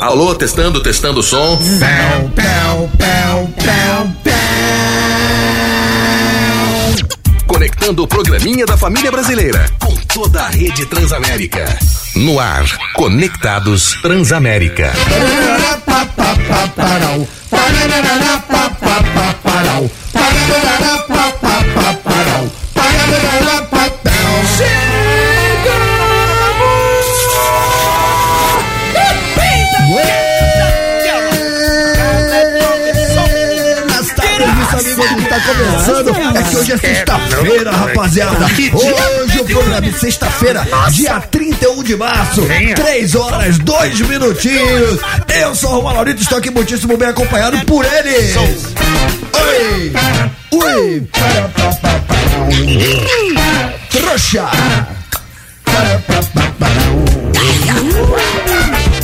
Alô, testando, testando o som. Pel, pel, pel, pel, pel. Conectando o programinha da família brasileira com toda a rede Transamérica. No ar, Conectados Transamérica. Parará, começando. É que hoje é sexta-feira, rapaziada. Hoje o programa é sexta-feira, dia 31 de março, 3 horas, 2 minutinhos. Eu sou o Romano Laurito, estou aqui muitíssimo bem acompanhado por ele. Oi! Oi! Trouxa!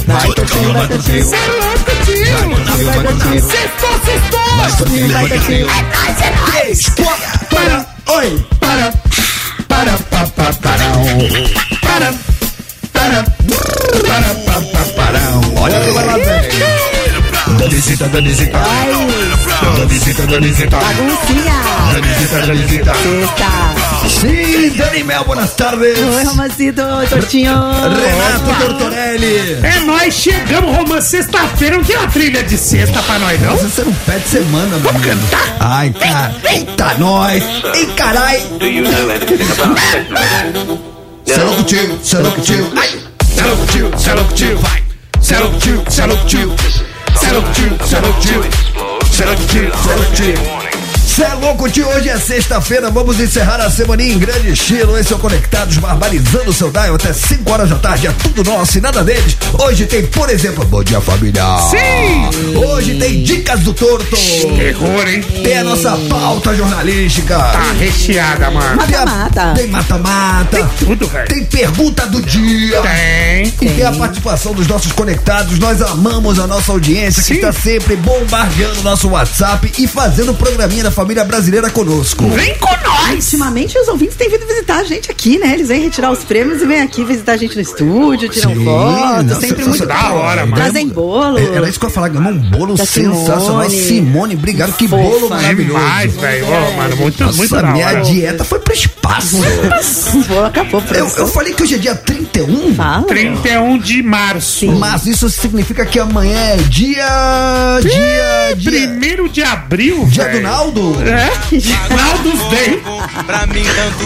Vai, Totinho, vai, Totinho. Sextou, sextou! Vai, Totinho. Três, quatro, para, oi, para, para, pa, pa, parão. Para, para, para, pa, pa, parão. Olha que vem. Danisita, Danisita. Danisita, Danisita. Baguncinha! Danisita, Danisita. Sexta! Sim, Dani Mel, boas tardes. Oi, Romancito, Tortinho! Renato Tortorelli. É nós chegamos, Romance, sexta-feira. Não tem uma trilha de sexta pra nós, não? Nossa, você não pede semana, meu amigo. Ai, cara. Eita, nós. Ei, carai. Será contigo, será contigo. Ai. Será contigo, será contigo. Vai. Será contigo, será contigo. Será contigo, será contigo. Será contigo, será contigo. Cê é louco, tio. Hoje é sexta-feira. Vamos encerrar a semana em grande estilo. Esse é o Conectados, barbarizando o seu dial até 5 horas da tarde. É tudo nosso e nada deles. Hoje tem, por exemplo, Bom Dia Família. Sim! Hoje tem Dicas do Torto. Terror, hein? Tem a nossa pauta jornalística. Tá recheada, mano. Tem Mata-mata. Tem mata-mata. Tudo, velho. Tem pergunta do dia. Tem. E tem a participação dos nossos conectados. Nós amamos a nossa audiência que Sim. está sempre bombardeando o nosso WhatsApp e fazendo o programinha da família brasileira conosco. Vem com nós! Ultimamente os ouvintes têm vindo visitar a gente aqui, né? Eles vêm retirar os prêmios e vêm aqui visitar a gente no estúdio, tiram Sim, foto, nossa, sempre muito da hora, mano. Trazem bolo. É, Era isso que eu ia falar, ganhou um bolo Da sensacional. Simone. Simone, obrigado. Que Fofa. bolo maravilhoso. Demais, velho. Ó, mano, muito, Nossa, muito minha hora. dieta foi pro espaço. Pô, acabou, eu, eu falei que hoje é dia 31. Fala. 31 de março. Mas isso significa que amanhã é dia. Dia. Dia. Primeiro de abril, Dia velho. do Naldo? É? Naldos Day.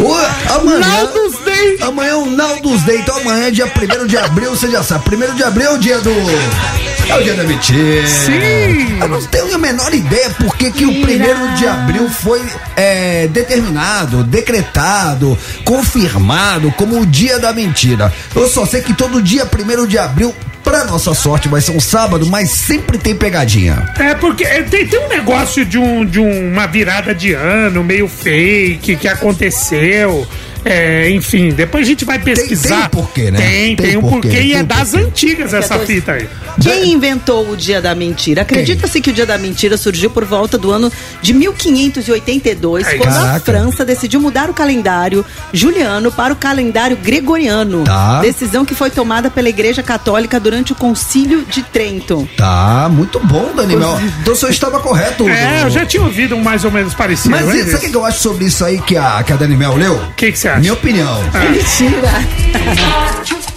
Ô, amanhã. Naldos Day. Amanhã é o Naldos Day, então amanhã é dia 1 de abril, você já sabe. 1 de abril é o dia do. É o dia da mentira. Sim. Eu não tenho a menor ideia por que que o 1 de abril foi é, determinado, decretado, confirmado como o dia da mentira. Eu só sei que todo dia 1 de abril, pra nossa sorte, vai ser um sábado, mas sempre tem pegadinha. É porque é, tem, tem um negócio de, um, de uma virada de ano meio fake que aconteceu. É, enfim, depois a gente vai pesquisar. tem um porquê, né? Tem, tem, Tem um porquê, porquê e tem é das porquê. antigas essa fita aí. Quem inventou o Dia da Mentira? Acredita-se que o Dia da Mentira surgiu por volta do ano de 1582, Ai, quando a caraca. França decidiu mudar o calendário juliano para o calendário gregoriano. Tá. Decisão que foi tomada pela Igreja Católica durante o Concílio de Trento. Tá, muito bom, Daniel. Então o senhor estava correto. É, eu já tinha ouvido um mais ou menos parecido. Mas sabe o que eu acho sobre isso aí que a, que a Dani Mel leu? O que que você acha? Minha opinião. Mentira!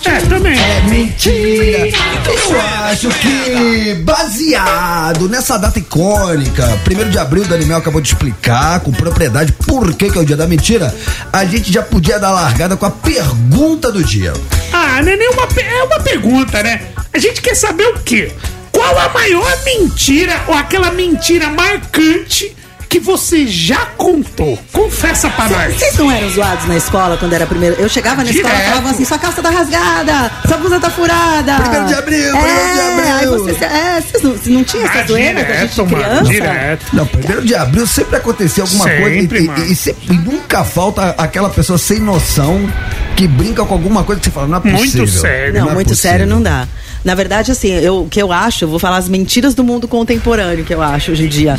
É, também. É mentira. Eu acho que, baseado nessa data icônica, 1 de abril, o Daniel acabou de explicar com propriedade por que, que é o dia da mentira, a gente já podia dar largada com a pergunta do dia. Ah, não é nem uma, pe- é uma pergunta, né? A gente quer saber o quê? Qual a maior mentira ou aquela mentira marcante que você já contou? Confessa pra nós. Vocês não eram zoados na escola quando era primeiro? Eu chegava na escola e Direto. falava assim: sua calça tá rasgada, sua blusa tá furada. Primeiro de abril, é, primeiro de abril. Aí você, é, vocês não, você não tinha essa Ah, zoeira da gente direto, mano, criança? direto. Não, primeiro de abril sempre acontecia alguma Sempre, coisa e, e, e sempre- e nunca falta aquela pessoa sem noção que brinca com alguma coisa que você fala, não é Muito possível. sério. Não, é muito possível. sério não dá. Na verdade, assim, eu, o que eu acho, eu vou falar as mentiras do mundo contemporâneo que eu acho hoje em dia.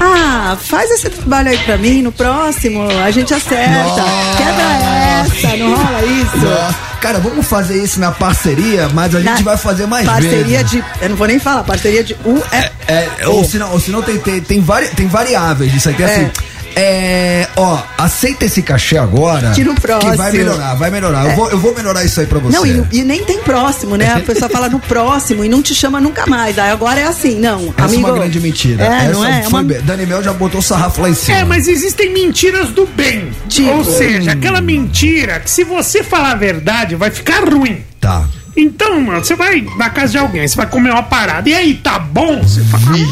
Ah, faz esse trabalho aí pra mim, no próximo a gente acerta. Nossa. Quebra essa, não rola isso? Ó, Cara, vamos fazer isso na parceria, mas a gente Na vai fazer mais Parceria vezes. de. Eu não vou nem falar, parceria de U é. É, ou senão, ou senão tem, tem, tem, vari, tem variáveis disso aqui, assim. É, ó, aceita esse cachê agora. Que no Que vai próximo. melhorar, vai melhorar. Eu, vou, eu vou melhorar isso aí pra você. Não, e, e nem tem próximo, né? A pessoa fala no próximo e não te chama nunca mais. Aí agora é assim, não. Essa amigo, é uma grande mentira. É, Essa não é? É foi uma- bem. Dani Mel já botou o sarrafo lá em cima. É, mas existem mentiras do bem. Tipo? Ou seja, aquela mentira que se você falar a verdade vai ficar ruim. Tá. Então, mano, você vai na casa de alguém, você vai comer uma parada. E aí, tá bom? Você fala, ah, mano,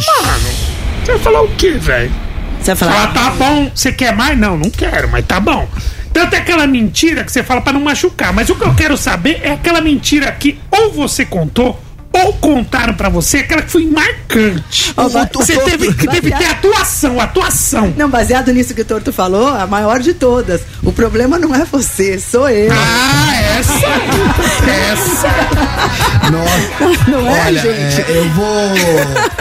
você vai falar o quê, velho? Você Fala, tá bom, você quer mais? Não, não quero, mas tá bom. Tanto é aquela mentira que você fala pra não machucar. Mas o que eu quero saber é aquela mentira que ou você contou ou contaram pra você, aquela que foi marcante. Vai- Você teve que teve ter atuação, atuação. Não, baseado nisso que o Torto falou, a maior de todas. O problema não é você, sou eu. Ah, essa! essa! Nossa. Não é, Olha, gente? é, eu vou.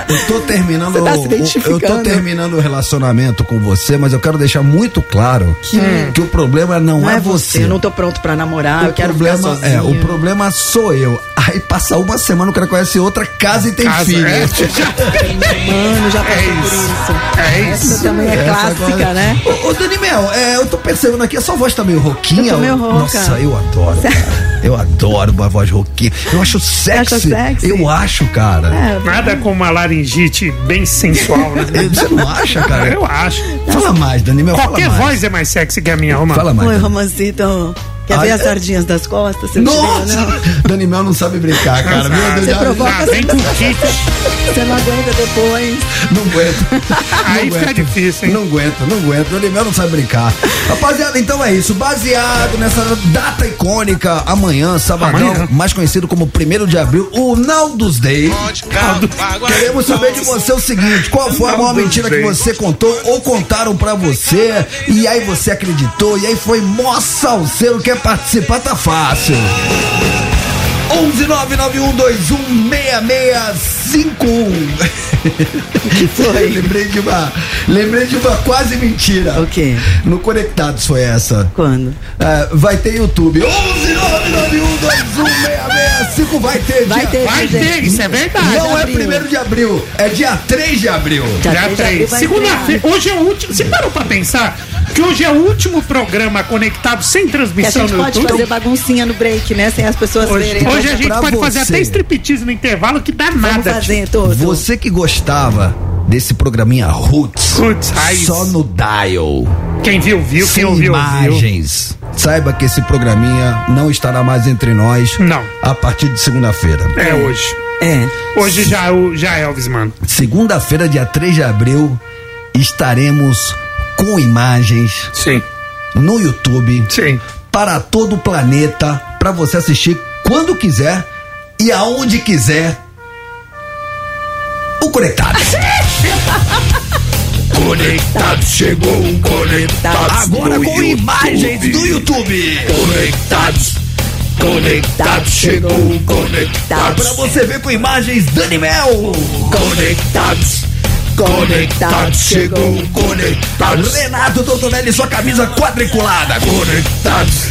Eu tô terminando. Você tá se o- Eu tô terminando o relacionamento com você, mas eu quero deixar muito claro que, que o problema não, Não é é você, eu não tô pronto pra namorar, O eu quero problema, ficar sozinho. é, o problema sou eu. Aí passa uma semana, o cara conhece outra casa e tem Casa, filho. é. Mano, já passou É por isso. isso. É Essa isso. também é Essa clássica, agora- né? Ô, ô Dani Mel, é, eu tô percebendo aqui, a sua voz tá meio rouquinha. Eu tô meio rouca. Nossa, eu adoro, cara. Eu adoro uma voz rouquinha. Eu acho sexy. acha sexy? Eu acho, cara. É, Nada como uma laringite bem sensual, né? Você não acha, cara? Eu acho. Fala mais, Dani Mel, Qualquer fala mais. voz é mais sexy que a minha, Romano. Fala mais. Oi, romancito. Quer Ai, ver as é- sardinhas das costas? Você não Nossa! não? Dani Mel não sabe brincar, cara. Meu Deus, Você provoca- Ah, vem com kit. Você não aguenta depois. Não aguento. Aí Não fica difícil, hein? Não aguento, não aguento. O Daniel não sabe brincar. Rapaziada, então é isso. Baseado nessa data icônica, amanhã, sabadão, Amanhã. mais conhecido como 1 de abril, o Naldos Day. Queremos saber de você o seguinte: qual foi a maior mentira que você contou ou contaram pra você? E aí você acreditou, e aí foi mó salseiro. Quer participar? Tá fácil. 11991216651. que foi? lembrei de uma, lembrei de uma quase mentira. O quê? No Conectados foi essa. Quando? Ah, vai ter YouTube. 11991216651 vai ter. Vai dia- ter, Vai gente. ter, isso é verdade. Não é abril. primeiro de abril, é dia 3 de abril. Dia Dia 3 de abril 3. vai Segunda-feira. Hoje é o último. Você parou pra pensar que hoje é o último programa conectado sem Que a transmissão gente no pode YouTube? fazer baguncinha no break, né? Sem as pessoas Hoje, verem. hoje a gente pode fazer você. até striptease no intervalo que dá Vamos nada. Fazer, todo. Você que gostava desse programinha Roots, Roots, raiz. só no Dial. Quem viu, viu. Quem sem ouviu, ouviu. imagens. Saiba que esse programinha não estará mais entre nós. Não. A partir de segunda-feira. É hoje. É. Hoje já, é o- já é Elvis, mano. Segunda-feira, dia 3 de abril, estaremos com imagens Sim, no YouTube sim. para todo o planeta, para você assistir quando quiser e aonde quiser. O Conectado. Conectado chegou, conectados. Agora no com imagens do YouTube. Conectados. Conectados chegou, conectados. Para você ver com imagens Dani Mel. Conectados. Conectados chegou, conectados. Renato Tortonelli, sua camisa quadriculada. Conectados.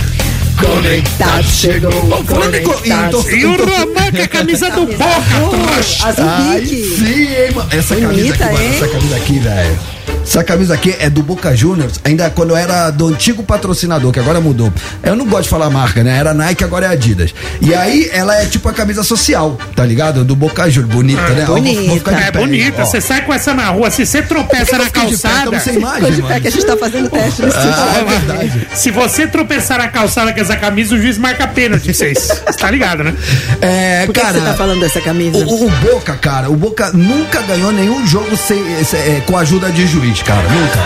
Conectados chegou, conectados. tor- E o que é a camisa do Boca, trouxa. Azul Ai, sim, hein, mano. Essa camisa Bonita, aqui, mano, hein? essa camisa aqui, velho. Essa camisa aqui é do Boca Juniors, ainda quando eu era do antigo patrocinador, que agora mudou. Eu não gosto de falar marca, né? Era Nike, agora é Adidas. E aí, ela é tipo a camisa social, tá ligado? Do Boca Juniors. Bonita, né? Ó, vou- vou ficar de É pé bonita, você sai com essa na rua, se você tropeça na pé, calçada. sem imagem, de pé que a gente tá fazendo teste no estúdio. Ah, é verdade. Se você tropeçar na calçada com essa camisa, o juiz marca pênalti vocês. Você tá ligado, né? É, Por que, que cara. você tá falando dessa camisa? O, o- Boca, cara, o Boca nunca ganhou nenhum jogo sem, esse- é, com a ajuda de juiz, cara. Nunca.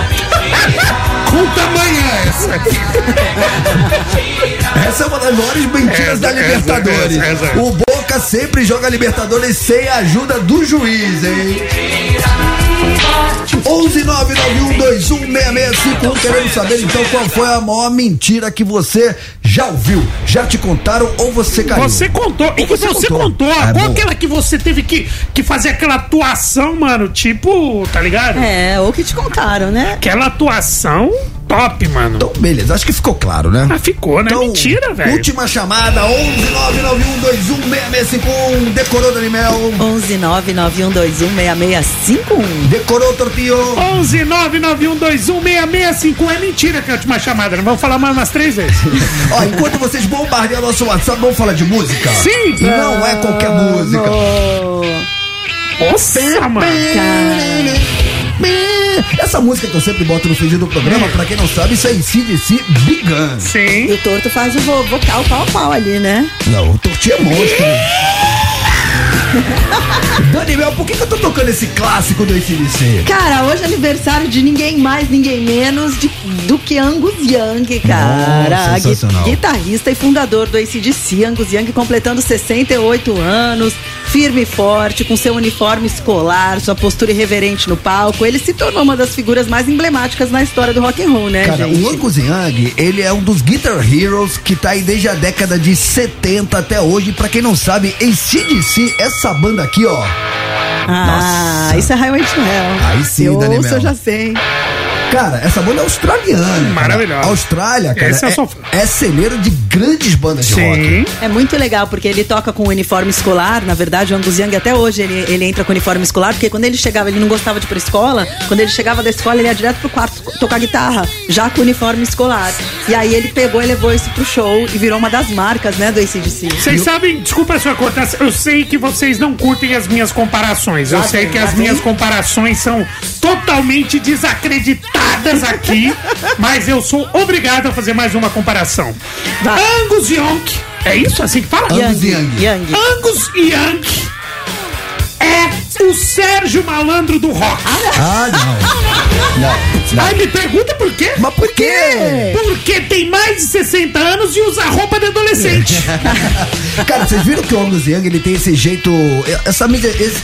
Com tamanho é essa. Essa é uma das maiores mentiras Essa, da essa, Libertadores. essa, essa. O Boca sempre joga Libertadores sem a ajuda do juiz, hein? 11991216651 querendo saber então qual foi a maior mentira que você já ouviu, já te contaram ou você caiu? Você contou. E que você contou. Ah, Qual bom. aquela que você teve que, que fazer aquela atuação, mano? Tipo, tá ligado? É, ou que te contaram, né? Aquela atuação top, mano. Então, beleza, acho que ficou claro, né? Ah, ficou, né? Então, Mentira, velho. Última chamada, 11991216651. Decorou, Daniel? 11991216651. Decorou, Torpinho? 11 991216651 é mentira que é a última chamada. Não vamos falar mais umas três vezes. Ó, enquanto vocês bombardeiam nosso WhatsApp, vamos falar de música? Sim. E não é qualquer música. Nossa, mano. Essa música que eu sempre boto no feed do programa, pra quem não sabe, isso é ICDC Big Gun. E Sim. o torto faz o vo- vocal pau a pau ali, né? Não, o Tortinho é monstro. Daniel, por que, que eu tô tocando esse clássico do ICDC? Cara, hoje é aniversário de ninguém mais, ninguém menos de- do que Angus Young, cara. Nossa, sensacional. Gui- guitarrista e fundador do ACDC, Angus Young completando 68 anos, firme e forte, com seu uniforme escolar, sua postura irreverente no palco. Ele se tornou uma das figuras mais emblemáticas na história do rock and roll, né, Cara, gente? o Angus Young, ele é um dos Guitar Heroes que tá aí desde a década de 70 até hoje. Pra quem não sabe, ACDC, essa banda aqui, ó. Ah, Nossa. isso é Highway to Hell. Aí sim, eu Dani ouço, Mel. eu já sei. Cara, essa banda é australiana. Maravilhosa. Austrália, cara, Esse é, sou fã. é celeiro de grandes bandas de rock. Sim. É muito legal, porque ele toca com o uniforme escolar. Na verdade, o Angus Young até hoje ele, ele entra com o uniforme escolar, porque quando ele chegava, ele não gostava de ir pra escola. Quando ele chegava da escola, ele ia direto pro quarto tocar guitarra, já com o uniforme escolar. E aí ele pegou e levou isso pro show e virou uma das marcas, né, do ACDC. Vocês sabem, desculpa a sua cortar, eu sei que vocês não curtem as minhas comparações. Eu Lá sei que as vem. minhas comparações são totalmente desacreditadas aqui, mas eu sou obrigado a fazer mais uma comparação. Vai. Angus Young, é isso assim que fala? Angus Young. Young. Young. Angus Young é o Sérgio Malandro do rock. Ah, não. Não, não. Aí me pergunta por quê? Mas por quê? Porque tem mais de 60 anos e usa roupa de adolescente. Cara, vocês viram que o Angus Young, ele tem esse jeito... Essa mídia... Esse,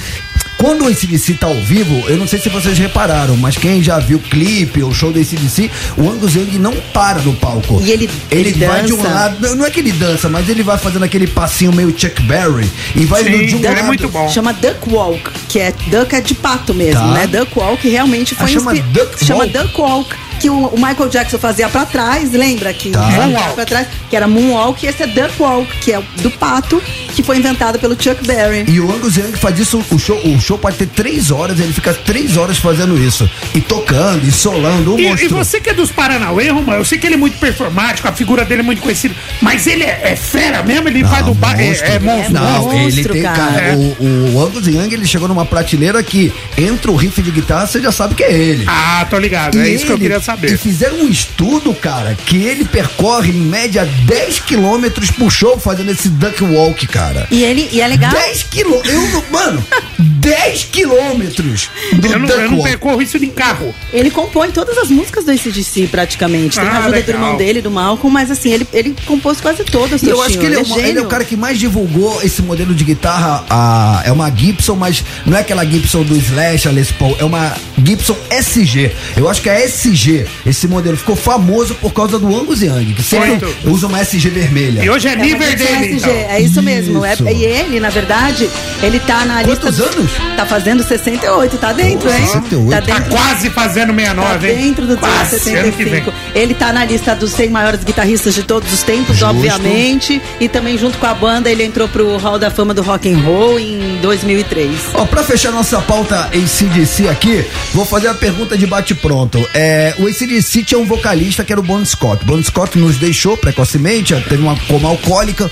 quando o ACDC tá ao vivo, eu não sei se vocês repararam, mas quem já viu o clipe ou show do ACDC, o Angus Young não para no palco. E ele- ele, ele vai de um dança. lado, não- é que ele dança, mas ele vai fazendo aquele passinho meio Chuck Berry e vai Sim, de um é lado. muito bom. Chama Duck Walk, que é duck é de pato mesmo, Tá. né? Duck Walk realmente foi Ah, chama inspi- Duck chama? Duck Walk, que o, o Michael Jackson fazia pra trás, lembra que Tá. Moonwalk. pra trás, que era Moonwalk, e esse é Duck Walk, que é do pato, que foi inventado pelo Chuck Berry. E o Angus Young faz isso, o show, o show pode ter três horas, ele fica três horas fazendo isso. E tocando, e solando, o E, monstro. e você que é dos Paranauê, Romão, eu sei que ele é muito performático, a figura dele é muito conhecida, mas ele é, é fera mesmo? Ele faz do bar. É, é monstro. Não, É ele monstro, tem, cara. cara, É. o, o Angus Young, ele chegou numa prateleira que entra o riff de guitarra, você já sabe que é ele. Ah, tô ligado. É E isso que eu ele- queria E saber. fizeram um estudo, cara, que ele percorre em média 10 quilômetros por show fazendo esse duck walk, cara. E ele e é legal. 10 quilômetros. Mano, 10 quilômetros do Eu não, duck eu não percorro isso em carro. Ele compõe todas as músicas do ACDC, praticamente. Tem Ah, a ajuda legal. do irmão dele, do Malcolm, mas assim, ele, ele compôs quase todas. Eu acho que ele é, uma- ele é o cara que mais divulgou esse modelo de guitarra. a- é uma Gibson, mas não é aquela Gibson do Slash, a Les Paul. É uma Gibson SG. Eu acho que a SG, esse modelo, ficou famoso por causa do Angus Young, que sempre Muito. usa uma SG vermelha. E hoje é, É nível Gibson dele. SG, Então. É isso mesmo. É- Isso. e ele, na verdade, ele tá na Quantos lista. anos? Tá fazendo 68, tá dentro, hein? 68. Tá Tá dentro. quase fazendo Tá 69, hein? dentro do quase, ano que vem. 75. Ele tá na lista dos 100 maiores guitarristas de todos os tempos, Justo. obviamente. E também, junto com a banda, ele entrou pro Hall da Fama do Rock and Roll em 2003. Ó, pra fechar nossa pauta ACDC aqui, vou fazer a pergunta de bate-pronto. É, o ACDC tinha um vocalista que era o Bon Scott. Bon Scott nos deixou precocemente, teve uma coma alcoólica,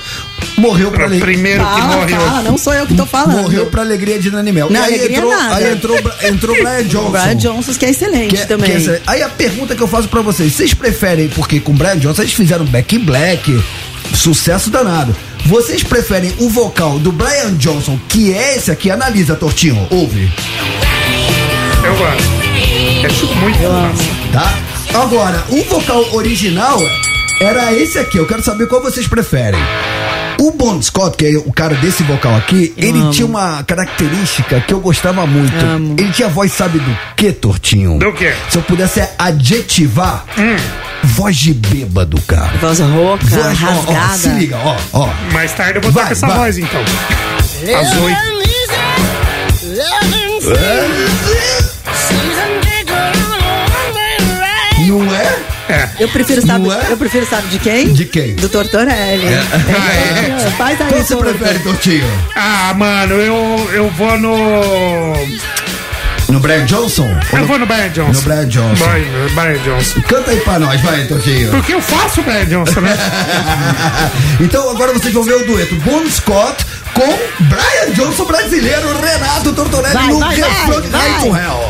morreu pra, Pra ale- primeiro que Fala, morreu. fala, não sou eu que tô falando. Morreu pra alegria de Nanimel. Não, E aí alegria entrou, nada. Aí entrou, entrou Brian Johnson. O Brian Johnson, que é excelente Que é- também. que é- aí a pergunta que eu faço pra vocês, vocês preferem, porque com Brian Johnson eles fizeram Back in Black, sucesso danado. Vocês preferem o vocal do Brian Johnson, que é esse aqui? Analisa, Tortinho, ouve, Eu gosto. Acho muito massa. tá? Agora, o vocal original era esse aqui, eu quero saber qual vocês preferem. O Bon Scott, que é o cara desse vocal aqui, ele amo. tinha uma característica que eu gostava muito. Amo. Ele tinha voz, sabe do que, Tortinho? Do quê? Se eu pudesse adjetivar, voz de bêbado, cara. Voz rouca, Voz, ó, ó, rasgada. se liga, ó, ó. Mais tarde eu vou Vai, tocar essa vai. voz, então. Às oito. Eu prefiro, sabe, é? eu prefiro, sabe de quem? De quem? Do Tortorelli. Ah, é? Faz aí, Qual você Torto. prefere, Tortinho? Ah, mano, eu, eu vou no. No Brian Johnson? Eu no- vou no Brian Johnson. No Brian Johnson. No Brian Johnson. Canta aí pra nós, vai, Tortinho. Porque eu faço o Brian Johnson, né? então agora vocês vão ver o dueto Bon Scott com Brian Johnson brasileiro, Renato Tortorelli Vai, no de vai, High to. Hell.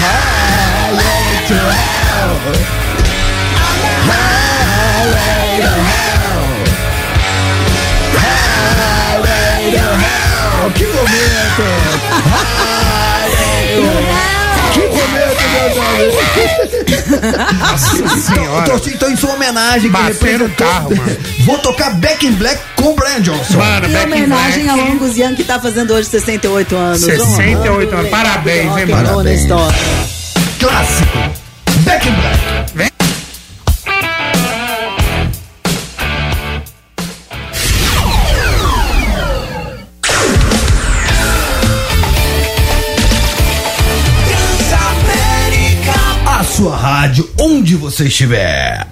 Highway to Hell. Que momento! Que momento, meus amigos! Nossa Então, então, em sua homenagem, que Bater no representou- carro, mano. Vou tocar Back in Black com o Brian Johnson. Mano, Em homenagem ao Angus Young que tá fazendo hoje 68 anos. 68 Honrando anos. Parabéns, hein, mano? Parabéns. história. Clássico. Back in Black. Vem. Rádio, onde você estiver.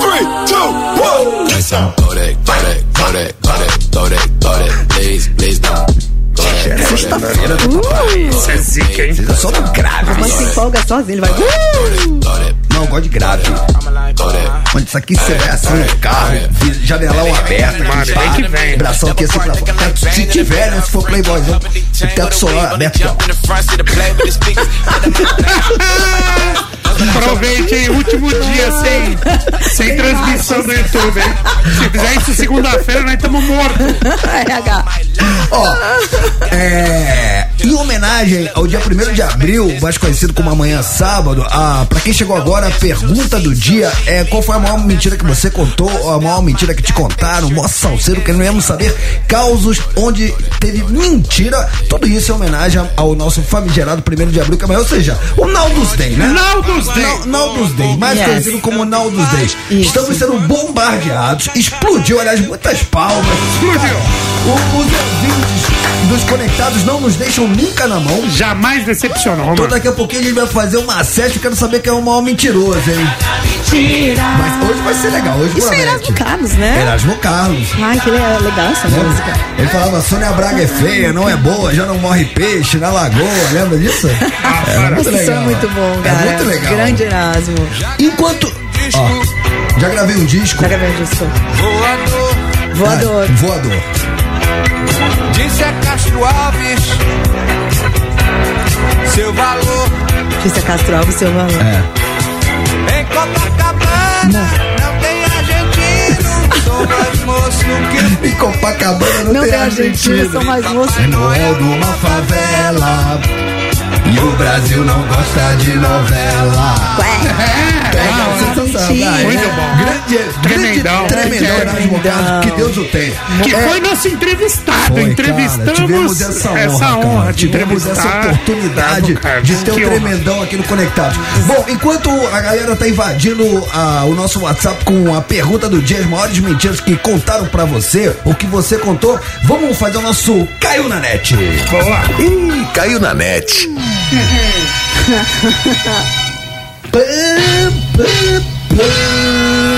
Three, two, one. Listen, please, please don't. Kodak, Sexta-feira, Isso é zica, hein? só no grave. Mas se empolga sozinho, ele vai. Uh! Não, eu gosto de grave. Mano, isso aqui você vai assim no carro, vi- janelão aberto, aqui, vem bração aqui assim pra fora. Se tiver, né? Se for playboyzão, o teto solar aberto ó. Aproveite, hein? Último dia sem, sem transmissão no YouTube, hein? Se fizer isso segunda-feira, nós estamos mortos. RH. Ó, é, em homenagem ao dia 1 de abril, mais conhecido como amanhã sábado, a, pra quem chegou agora, a pergunta do dia é qual foi a maior mentira que você contou, ou a maior mentira que te contaram, o maior salseiro, que não íamos saber, causos onde teve mentira, tudo isso em homenagem ao nosso famigerado 1 de abril, que amanhã, ou seja, o Naldus Day, né? Naldus Day. Nal- Naldus Day, mais Yes. conhecido como Naldus Day. Isso. Estamos sendo bombardeados, explodiu, aliás, muitas palmas. Explodiu. O- os ouvintes dos conectados não nos deixam nunca na mão. Jamais decepcionou, Então mano. daqui a pouquinho a gente vai fazer uma sete, eu quero saber quem é o maior mentiroso, hein? Mas hoje vai ser legal, hoje Isso é. Erasmo Carlos, né? Erasmo Carlos. Ai, que le- legal essa música. Lembra? Ele falava, Sônia Braga é feia, não é boa, já não morre peixe na lagoa, lembra disso? Ah, Era muito Isso é legal. muito bom, cara. É muito legal. Grande Erasmo. Enquanto. Ó, já gravei um disco. Já gravei disso. Voador, Voador. Ah, voador. Disse a Castro Alves. Seu valor Disse a Castro Alves, seu valor. É. em Copacabana. Não tem argentino. Sou mais moço que Em Copacabana não, Não tem tem argentino, argentino. são mais moços. É Noel de uma favela. E o Brasil não gosta de novela. Ué. É, Ah, sensacional. Argentina. Muito bom. Grande, Tremendão. grande, tremendão, Carlos, que Deus o tenha. Que É, foi nosso entrevistado. Foi, Entrevistamos cara, tivemos essa honra, cara. de tivemos essa oportunidade Carlos. de ter um honra. tremendão aqui no Conectados. Bom, enquanto a galera tá invadindo ah, o nosso WhatsApp com a pergunta do dia, as maiores mentiras que contaram pra você, o que você contou, vamos fazer o nosso Caiu na Net. Boa. Ih, caiu na net. boop, boop, boop.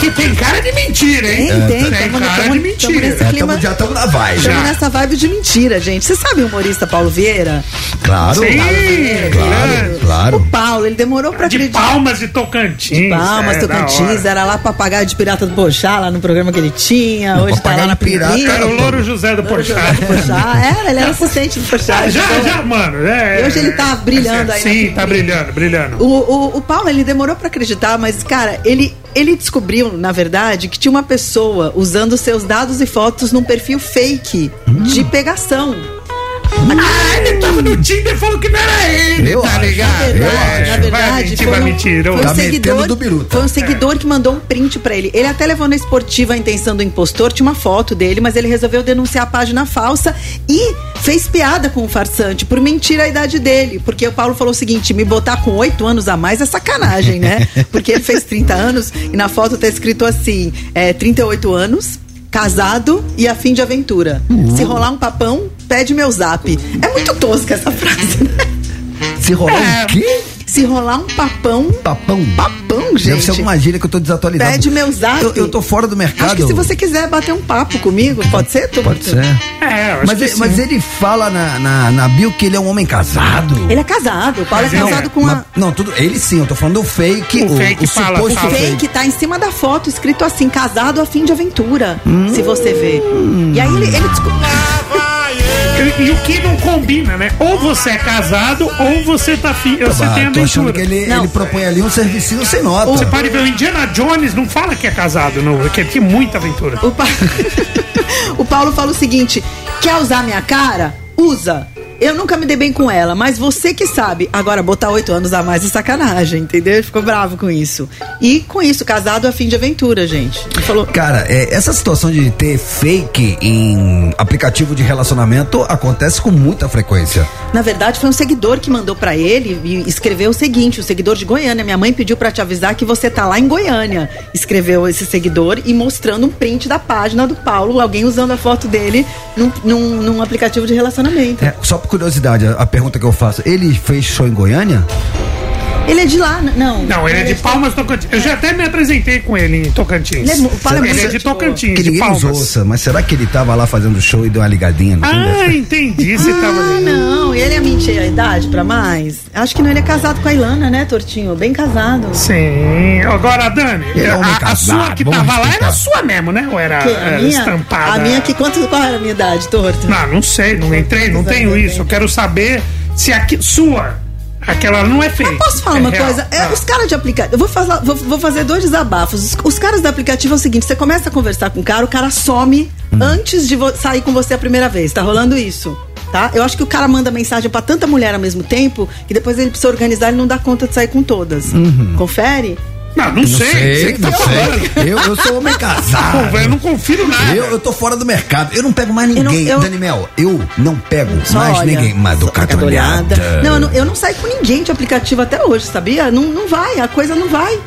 Que tem cara, de mentira, hein? Tem, tem. Tem Tamo, cara tamo- de tamo mentira. É, clima. tamo- já estamos na vibe. Estamos nessa vibe de mentira, gente. Você sabe o humorista Paulo Vieira? Claro, Sim, claro, O claro. Paulo, ele demorou pra De acreditar. palmas de Tocantins. Palmas, é, Tocantins, era lá papagaio de pirata do Pochá, lá no programa que ele tinha. Hoje tá lá papagaio na de pirata. Era o Louro José do Porchat. Pochá, era, ele era assistente do Pochá. Já, já, mano. É, E hoje ele tá brilhando aí Sim, tá brilhando, brilhando. O, o, o Paulo, ele demorou pra acreditar, mas, cara, ele, ele descobriu, na verdade, que tinha uma pessoa usando seus dados e fotos num perfil fake de pegação. Ah, ele tava no Tinder e falou que não era ele, Eu tá acho, ligado? eu verdade, acho. na verdade, vai foi um-. Foi um, Tá seguidor, do biruta. foi um seguidor que mandou um print pra ele. Ele até levou na esportiva a intenção do impostor, tinha uma foto dele, mas ele resolveu denunciar a página falsa e fez piada com o farsante por mentir a idade dele. Porque o Paulo falou o seguinte: me botar com oito anos a mais é sacanagem, né? Porque ele fez 30 anos e na foto tá escrito assim: é, 38 anos. Casado e a fim de aventura. Se rolar um papão, pede meu zap. É muito tosca essa frase, né? Se rolar É. o quê? Se rolar um papão, Papão. papão, gente. Deve ser alguma gíria que eu tô desatualizado. Pede meu zap. Eu, eu tô fora do mercado. Acho que se você quiser bater um papo comigo, pode ser? Pode ser. É, eu acho Mas, que ele- sim. mas ele fala na, na, na bio que ele é um homem casado. Ele é casado. O Paulo é Mas ele casado é. com Mas- a. não, tudo. Ele sim, eu tô falando do fake. O fake fala, suposto O fala. fake tá em cima da foto, escrito assim, casado a fim de aventura. Se você vê. E aí ele, ele descobriu. E, e o que não combina, né? Ou você é casado, ou você tá fi, você Ah, tem aventura. que ele, Não. ele propõe ali um servicinho sem nota. Você pode ver, o Indiana Jones não fala que é casado, não, que ele tem muita aventura. O, Pa- o Paulo fala o seguinte: quer usar minha cara? Usa. Eu nunca me dei bem com ela, mas você que sabe. Agora, botar oito anos a mais é sacanagem, entendeu? Ele ficou bravo com isso. E com isso, casado a fim de aventura, gente. Ele falou. Cara, é, essa situação de ter fake em aplicativo de relacionamento acontece com muita frequência. Na verdade, foi um seguidor que mandou pra ele e escreveu o seguinte: o seguidor de Goiânia. Minha mãe pediu pra te avisar que você tá lá em Goiânia. Escreveu esse seguidor e mostrando um print da página do Paulo, alguém usando a foto dele num, num, num aplicativo de relacionamento. É, só curiosidade, a, a pergunta que eu faço: ele fez show em Goiânia? Ele é de lá, n- não. Não, ele é de Palmas, Tocantins. Eu já até me apresentei com ele em Tocantins. Ele é é Ele é muito de. Tocantins, Que de ninguém nos Palmas. ouça, mas será que ele tava lá fazendo show e deu uma ligadinha no Ah, Tinder? entendi. Você tava Ah, ali. não, ele é mentir a idade pra mais? Acho que não, ele é casado com a Ilana, né, Tortinho? Bem casado. Sim. Agora, Dani, Ele é a, a casado, sua que vamos tava lá era sua mesmo, né? Ou era, Quem? era a minha? estampada? A minha que quanto, qual era a minha idade, Torto? Não, não sei, não entrei, não tenho isso. Eu quero saber se aqui. Sua. Aquela não é fake. Posso falar é uma real. coisa? É, Ah. os caras de aplicativo. Eu vou, falar, vou, vou fazer dois desabafos. Os, os caras do aplicativo é o seguinte: você começa a conversar com o cara, o cara some Hum. antes de sair com você a primeira vez. Tá rolando isso. Tá? Eu acho que o cara manda mensagem pra tanta mulher ao mesmo tempo que depois ele precisa organizar e não dá conta de sair com todas. Uhum. Confere? Não, não, sei. Tá não falando. sei. Eu, eu sou homem casado. velho, eu não confiro nada. Eu, eu tô fora do mercado. Eu não pego mais Eu não- ninguém. eu- Dani Mel, eu não pego Só mais olha, ninguém. Mas do. Não, eu não, eu não saio com ninguém de aplicativo até hoje, sabia? Não, não vai, a coisa não vai.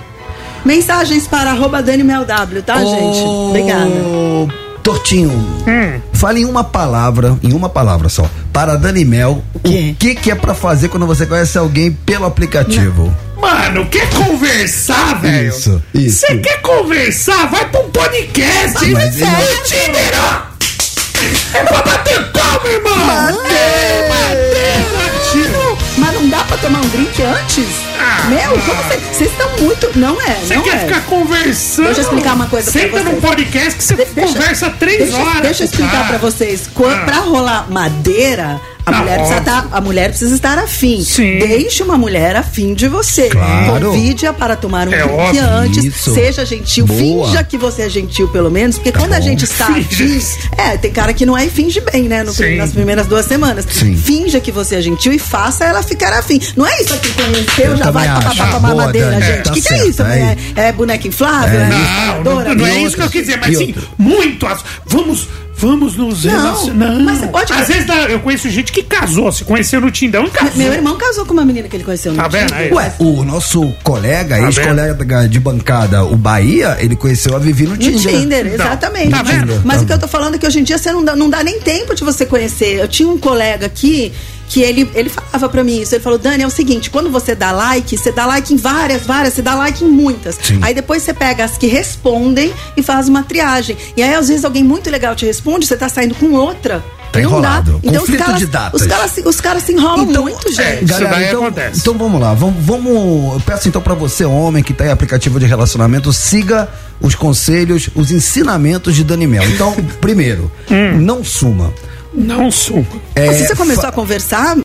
Mensagens para arroba Dani Mel W, tá, gente? Obrigada. Ô, Tortinho, Hum. fale em uma palavra, em uma palavra só, para Dani Mel, o quê? que, que é pra fazer quando você conhece alguém pelo aplicativo? Mano, quer conversar, velho? Isso, isso. Você quer conversar? Vai pra um podcast. Mas Vai ele- pro Tinder, ó. É pra bater palma, irmão. Bater! Bater, bater. Mas não dá pra tomar um drink antes? Ah, Meu, ah. como vocês. Vocês estão muito. Não é, Você quer é. ficar conversando? Deixa eu explicar uma coisa pra Senta vocês. num podcast que você De- deixa- conversa três deixa, horas. Deixa eu o explicar cara. pra vocês. Quando, Ah. Pra rolar madeira, a Não, mulher, precisa óbvio. tá, a mulher precisa estar afim. Sim. Deixe uma mulher afim de você. Claro. Convide-a para tomar um É drink antes. Isso. Seja gentil. Boa. Finja que você é gentil, pelo menos. Porque quando a bom. gente está afim. É, tem cara que não é e finge bem, né? no- nas primeiras duas semanas. Sim. Finja que você é gentil e faça ela ficar afim. Não é isso que conheceu, Eu já vai também pra, acho. pra tomar Boa, madeira, Dani, gente. O tá que, que é isso? é É, é boneca inflável? É, Não, escaladora? não, não é isso que eu quis dizer, mas sim, muito. Vamos, vamos nos Não, relacionar. mas você pode- Às vezes eu conheço gente que casou, se conheceu no Tindão e casou. Meu irmão casou com uma menina que ele conheceu no Tá vendo Tinder. aí? Ué, o nosso colega, Tá ex-colega de bancada, o Bahia, ele conheceu a Vivi no No Tinder. Tinder, Então, exatamente. tá mas vendo? mas Tá o que eu tô falando é que hoje em dia você não dá, não dá nem tempo de você conhecer. Eu tinha um colega aqui que ele, ele falava pra mim isso. Ele falou, Dani, é o seguinte, quando você dá like, você dá like em várias, várias, você dá like em muitas. Sim. Aí depois você pega as que respondem e faz uma triagem. E aí, às vezes, alguém muito legal te responde, você tá saindo com outra. Tá enrolado. Então, Conflito os caras, de datas. Os caras, se- os caras se enrolam muito, é, gente. Isso daí Galera, então, acontece. então vamos lá, vamos, vamos. Eu peço então pra você, homem que tá em aplicativo de relacionamento, siga os conselhos, os ensinamentos de Dani Mel. Então, primeiro, Hum. não suma. Não suma. É, Se você começou a conversar,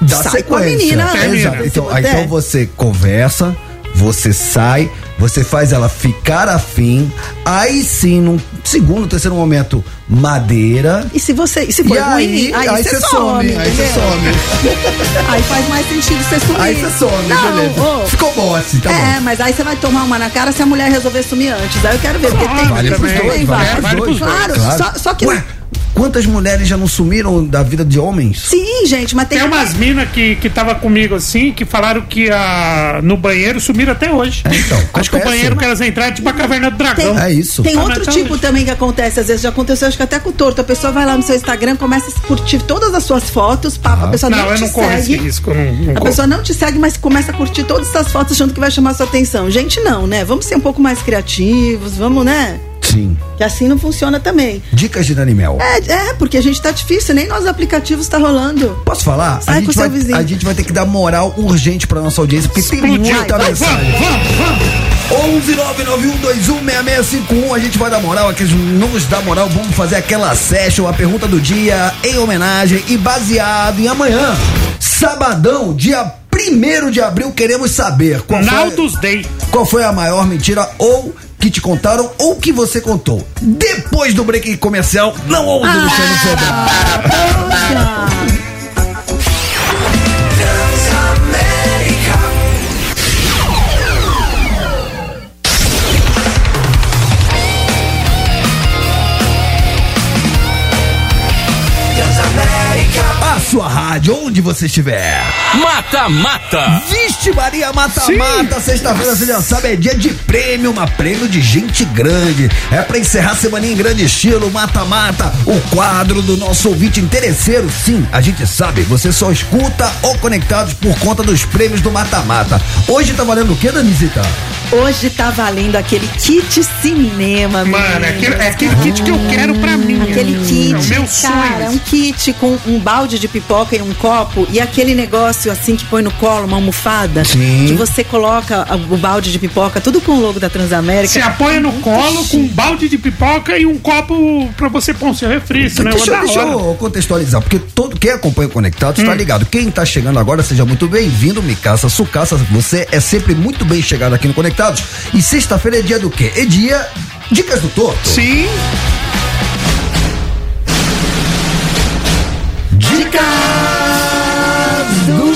dá sai com a menina. É, exato. Então, aí, então você conversa, você sai, você faz ela ficar afim, aí sim, num segundo, terceiro momento, madeira. E se você. E se for e ruim, aí, aí, você some, aí você some. Aí faz mais sentido você sumir. Aí você some, Não, beleza. ô, Ficou bom assim, tá é, bom. mas aí você vai tomar uma na cara se a mulher resolver sumir antes. Aí eu quero ver, porque tem. Vale pros dois, vale vale dois. pros dois. Claro, Só, só que. Ué, quantas mulheres já não sumiram da vida de homens? Sim, gente, mas tem. Tem umas minas que, que tava comigo assim, que falaram que a, no banheiro sumiram até hoje. É, então, Acho que o acontece. banheiro que elas entraram é tipo a caverna do dragão. Tem, É isso. Tem Ah, outro mas tipo então- também que acontece, às vezes já aconteceu, acho que até com o torto. A pessoa vai lá no seu Instagram, começa a curtir todas as suas fotos, papo, a pessoa não, Não, eu te não corro esse segue. risco. Não, não A corro. pessoa não te segue, mas começa a curtir todas essas fotos achando que vai chamar sua atenção. Gente, não, né? Vamos ser um pouco mais criativos, vamos, né? Sim. Que assim não funciona também. Dicas de Dani Mel. É, é, porque a gente tá difícil, nem nos aplicativos tá rolando. Posso falar? Sai a, gente vai, a gente vai ter que dar moral urgente pra nossa audiência, porque tem muita Vai, mensagem. Vamos, vamos, vamos. 11991216651, a gente vai dar moral, aqueles nos dá moral, vamos fazer aquela session, a pergunta do dia em homenagem e baseado em amanhã, sabadão, dia 1 de abril, queremos saber qual foi, Naldos Day. qual foi a maior mentira ou que te contaram ou que você contou. Depois do break comercial, não ouve o Luciano Sobral. Rádio, onde você estiver. Mata Mata. Vixe Maria Mata-Mata, sexta-feira você já sabe, é dia de prêmio, uma prêmio de gente grande. É pra encerrar a semana em grande estilo, Mata-Mata, o quadro do nosso ouvinte interesseiro. Sim, a gente sabe, você só escuta ou conectados por conta dos prêmios do Mata-Mata. Hoje tá valendo o que, Danizita? Hoje tá valendo aquele kit cinema, Mano, é aquele, é aquele kit que eu quero pra mim. Aquele kit, É o meu cara, sonho. um kit com um balde de pipoca e um copo e aquele negócio assim que põe no colo, uma almofada, Sim. que você coloca o balde de pipoca, tudo com o logo da Transamérica. Você apoia no colo com um balde de pipoca e um copo pra você pôr o seu refri, senão é Deixa, deixa eu contextualizar, porque todo quem acompanha o Conectado está ligado. Quem tá chegando agora, seja muito bem-vindo, Micaça, Sucaça. Você é sempre muito bem chegado aqui no Conectados. E sexta-feira é dia do quê? É dia Dicas do Torto. Sim, Dicas do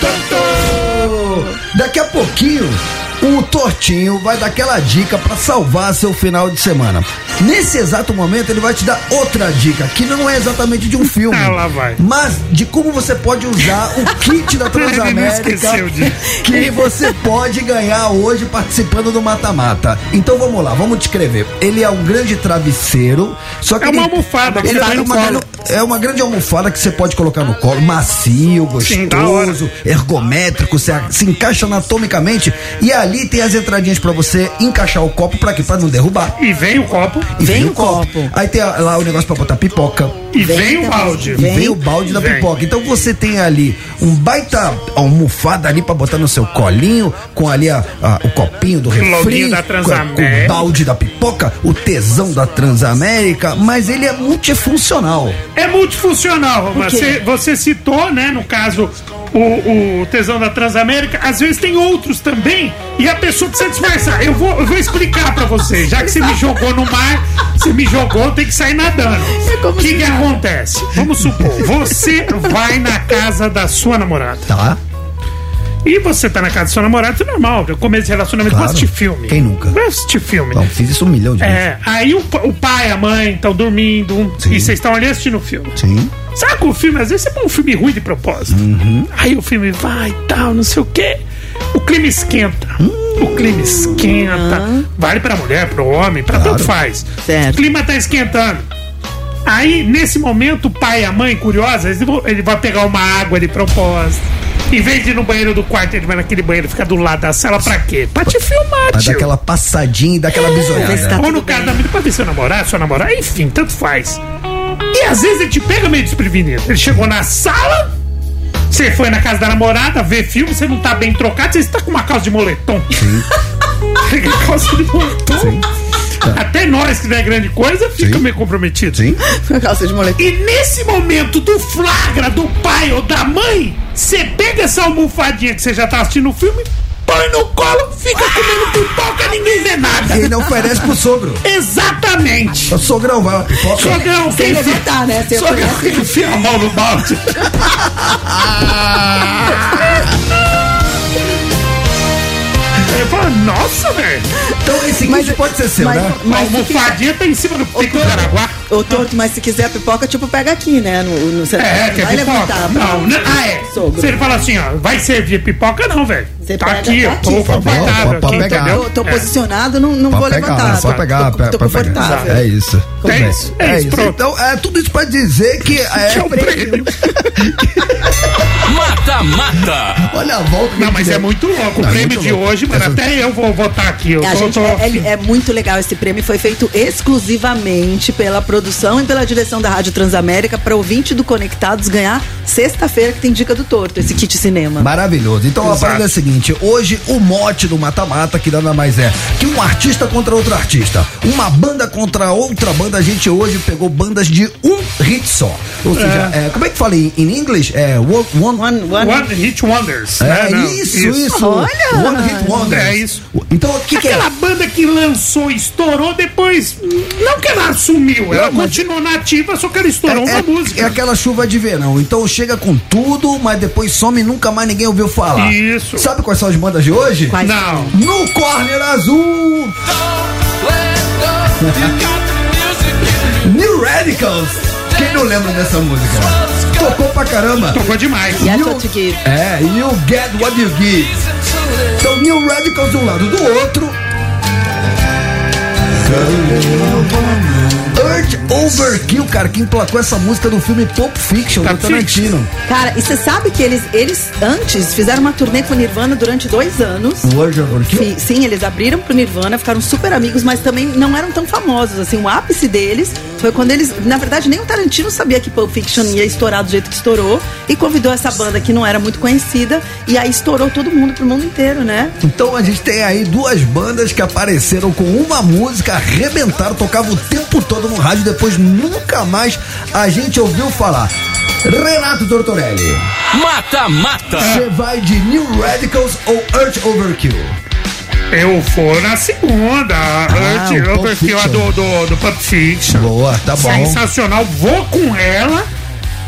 Torto. Daqui a pouquinho, o Tortinho vai dar aquela dica pra salvar seu final de semana. Nesse exato momento, ele vai te dar outra dica, que não é exatamente de um filme, Ah, mas de como você pode usar o kit da Ele Transamérica que você pode ganhar hoje participando do mata-mata. Então vamos lá, vamos descrever. Ele é um grande travesseiro, só que É uma ele- almofada que ele você põe é no colo. É uma grande almofada que você pode colocar no colo, macio, gostoso, ergométrico, se, se encaixa anatomicamente e ali tem as entradinhas pra você encaixar o copo pra quê? Pra não derrubar. e vem o copo, E Vem o copo. Aí tem lá o negócio pra botar pipoca. e Vem vem, o balde. E vem, o balde da Vem. pipoca. Então você tem ali um baita almofada ali pra botar no seu colinho, com ali a, a- o copinho do refri, com, Transamérica. com o balde da pipoca, o tesão da Transamérica, mas ele é multifuncional. É multifuncional, quê? você, você citou, né, no caso, o, o tesão da Transamérica, às vezes tem outros também, e a pessoa precisa disfarçar. Eu vou, eu vou explicar pra você, já que você me jogou no mar, você me jogou, tem que sair nadando. O que que acontece? Vamos supor, você vai na casa da sua namorada, Tá? E você tá na casa da sua namorada, isso é normal, no começo de relacionamento, Claro. vai assistir filme. Quem nunca? Vai assistir filme. Bom, fiz isso um milhão de vezes. É, aí o, o pai e a mãe estão dormindo Sim. e vocês estão ali assistindo o filme. Sim. Sabe que o filme, às vezes, você põe um filme ruim de propósito. Uhum. Aí o filme vai e tal, não sei o quê. O clima esquenta. O clima esquenta. Vale pra mulher, pro homem, pra Claro. tanto faz. Certo. O clima tá esquentando. Aí, nesse momento, o pai e a mãe, vão- ele vai pegar uma água de propósito. Em vez de ir no banheiro do quarto, ele vai naquele banheiro fica do lado da sala pra quê? Pra te filmar, Pra dar tio. aquela passadinha e dar aquela ver se tá. Ou no caso da vida, pra ver seu namorado, sua namorada, enfim, tanto faz. E às vezes ele te pega meio desprevenido. Ele chegou na sala, você foi na casa da namorada, vê filme, você não tá bem trocado, você tá com uma calça de moletom. Pega a calça de moletom. Até nós, que não é grande coisa, fica Sim. meio comprometido. Sim? Calça de moletom. E nesse momento do flagra do pai ou da mãe, você pega essa almofadinha que você já tá assistindo o filme, põe no colo, fica comendo pipoca, ninguém vê nada. E ainda oferece pro sogro. Exatamente. O sogrão vai pipoca. Sogrão, Sem quem levantar, né? Sem Sogrão, quem enfia a mão no balde. Eu falo, nossa, velho. Então esse kit pode ser seu, mas, né? A mas quiser, almofadinha tá em cima do pico do Araguá. ô torto, mas se quiser a pipoca, tipo, pega aqui, né? No, no, você É, não quer vai pipoca? levantar. Não, não, ah, é. Sogro. Se ele fala assim, ó, vai servir pipoca, não, velho. Você Tá pega aqui, ó, aqui, tô por favor, confortável pode aqui, pegar. Tô, tô É. posicionado, não, não vou pegar, levantar. pode pegar, tô, pe- tô pode pegar. confortável. É isso. É bem. isso, é isso, pronto. Então, é tudo isso pra dizer que é, é o prêmio. Mata Mata. Olha a volta Não, mas é muito louco. O Não, é prêmio de louco. hoje, mano, Essa- até eu vou votar aqui. Eu A gente, tô- é, é- é muito legal esse prêmio, foi feito exclusivamente pela produção e pela direção da Rádio Transamérica para ouvinte do Conectados ganhar sexta-feira que tem dica do torto, esse kit cinema. Maravilhoso. Então a parada é a seguinte: hoje o mote do mata-mata, que nada mais é que um artista contra outro artista, uma banda contra outra banda. A gente hoje pegou bandas de um hit só. Ou seja, é, como é que fala em, em inglês? É one, one, One, one, Hit Wonders. É, né? Não, isso, isso, Olha! One Hit Wonders. É isso. Então o que, que é? Banda que lançou, estourou, depois. Não que ela sumiu, ela mas- continuou nativa, só que ela estourou É, uma é- música. é aquela chuva de verão. Então chega com tudo, mas depois some e nunca mais ninguém ouviu falar. Isso. Sabe quais são as bandas de hoje? Quais? Não. No Corner Azul! New Radicals! Quem não lembra dessa música? Tocou pra caramba! Tocou demais. A You- Tot Give. É, You Get What You Give. Então, New Radicals de um lado, do outro. Earth Overkill, cara, que emplacou essa música do filme Pulp Fiction, do Pulp Fiction. Tarantino. Cara, e você sabe que eles, eles antes fizeram uma turnê com o Nirvana durante dois anos. O Overkill? Sim, sim, eles abriram pro Nirvana, ficaram super amigos, mas também não eram tão famosos. Assim, o ápice deles foi quando eles. Na verdade, nem o Tarantino sabia que Pulp Fiction ia estourar do jeito que estourou e convidou essa banda que não era muito conhecida. E aí estourou todo mundo pro mundo inteiro, né? Então a gente tem aí duas bandas que apareceram com uma música, arrebentaram, tocavam o tempo todo no rádio, depois nunca mais a gente ouviu falar. Renato Tortorelli, Mata Mata. você vai de New Radicals ou Earth Overkill? Eu for na segunda. Ah, Pulp Overkill, a do, do, do Fiction. Boa, tá bom. Sensacional. Vou com ela.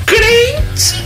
Crente eu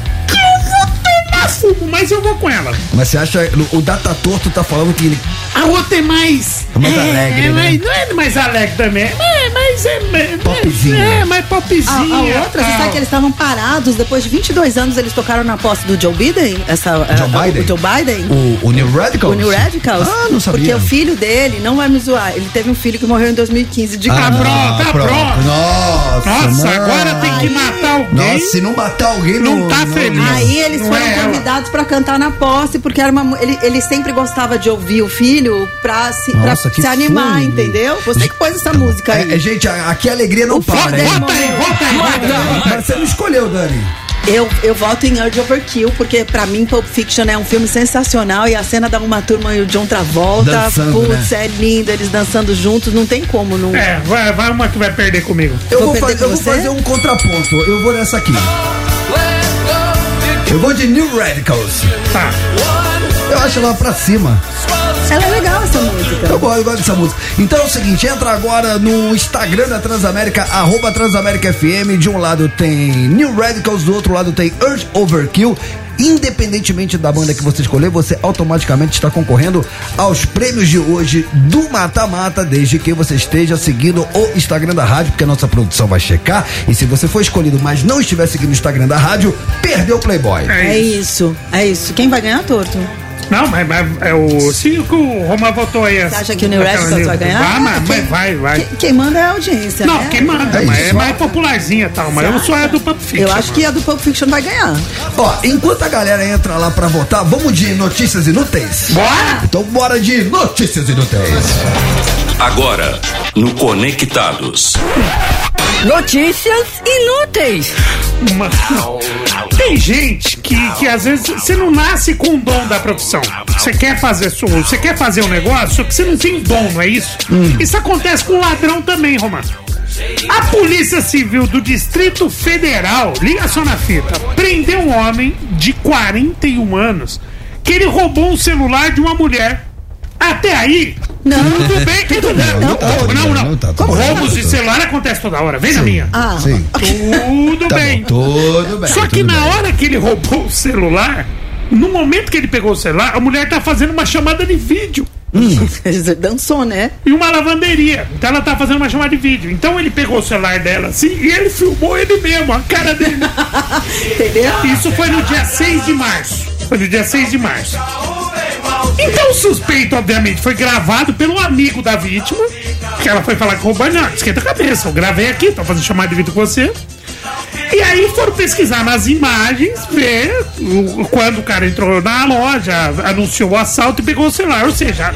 fumo, mas eu vou com ela. Mas você acha, o Data Torto tá falando que ele A outra é mais. É mais alegre, é né? mais- não é mais alegre também. É, mas é. é Popzinho. É, mais A, popzinha. a outra, você tal. sabe que eles estavam parados depois de 22 anos, eles tocaram na posse do Joe Biden? Essa, Joe a- Biden? O Joe Biden? o, o New Radicals? O New Radicals? Ah, não sabia. Porque o filho dele, não vai me zoar, ele teve um filho que morreu em 2015 de Ah, câncer. pronto, tá pronto. Nossa, Nossa, mano. agora tem que matar alguém. Nossa, se não matar alguém, Não tá feliz. Aí eles Não foram é. Convidados pra cantar na posse, porque era uma, ele, ele sempre gostava de ouvir o filho pra se, pra Nossa, que se animar, entendeu? Você que pôs essa música aí. É, é, gente, aqui a alegria não O para, hein? Bota aí, bota aí, bota aí. Mas você não escolheu, Dani. Eu, eu voto em Urge Overkill, porque pra mim Pulp Fiction é um filme sensacional e a cena da Uma Turma e o John Travolta, Dançando, putz, né? é lindo, eles dançando juntos, não tem como não. É, vai, vai uma que vai perder comigo. Eu Vou vou, perder fazer, eu com vou você? fazer um contraponto. Eu vou nessa aqui. Eu vou de New Radicals. Tá. Eu acho ela pra cima. Ela é legal essa música. Eu gosto, eu gosto dessa música. Então é o seguinte, entra agora no Instagram da Transamérica, arroba Transamérica FM. De um lado tem New Radicals, do outro lado tem Urge Overkill. Independentemente da banda que você escolher, você automaticamente está concorrendo aos prêmios de hoje do Mata Mata, desde que você esteja seguindo o Instagram da rádio, porque a nossa produção vai checar. E se você for escolhido, mas não estiver seguindo o Instagram da rádio, perdeu o Playboy. É isso, é isso. Quem vai ganhar torto? Não, mas, mas é o. Se o Roma votou aí. Você acha que o New Radicals vai ganhar? Vai, mas, Quem- mas vai, vai. Quem, quem manda é a audiência, Não, né? quem manda, É mas isso. é mais popularzinha e tal. Mas eu sou a do Pulp Fiction. Eu acho que a do Pulp Fiction vai ganhar. Ó, enquanto a galera entra lá pra votar, vamos de notícias inúteis? Bora! Então bora de notícias inúteis. Agora, no Conectados. Notícias inúteis. Uma- Tem gente que, que às vezes você não nasce com o dom da profissão. Você quer fazer sua, você quer fazer um negócio, só que você não tem dom, não é isso? Isso acontece com o ladrão também, Romano. A Polícia Civil do Distrito Federal, liga só na fita, prendeu um homem de 41 anos que ele roubou um celular de uma mulher Até aí, Não. tudo bem, tudo bem. Não, Não, tá não, tudo não. não, tá. Roubos de celular acontece toda hora. Vem na minha. Ah, Sim. Tudo Tá bem. bom, tudo bem. Só que na bem. hora que ele roubou o celular, no momento que ele pegou o celular, a mulher tá fazendo uma chamada de vídeo. dançou, né? E uma lavanderia. Então ela tá fazendo uma chamada de vídeo. Então ele pegou o celular dela assim e ele filmou ele mesmo, a cara dele. Entendeu? Isso foi no dia 6 de março. Foi no dia 6 de março. Então o suspeito, obviamente, foi gravado pelo amigo da vítima. Que ela foi falar com o banho, não, esquenta a cabeça. Eu gravei aqui, tô fazendo chamada de vídeo com você. E aí foram pesquisar nas imagens, ver quando o cara entrou na loja, anunciou o assalto e pegou o celular. Ou seja,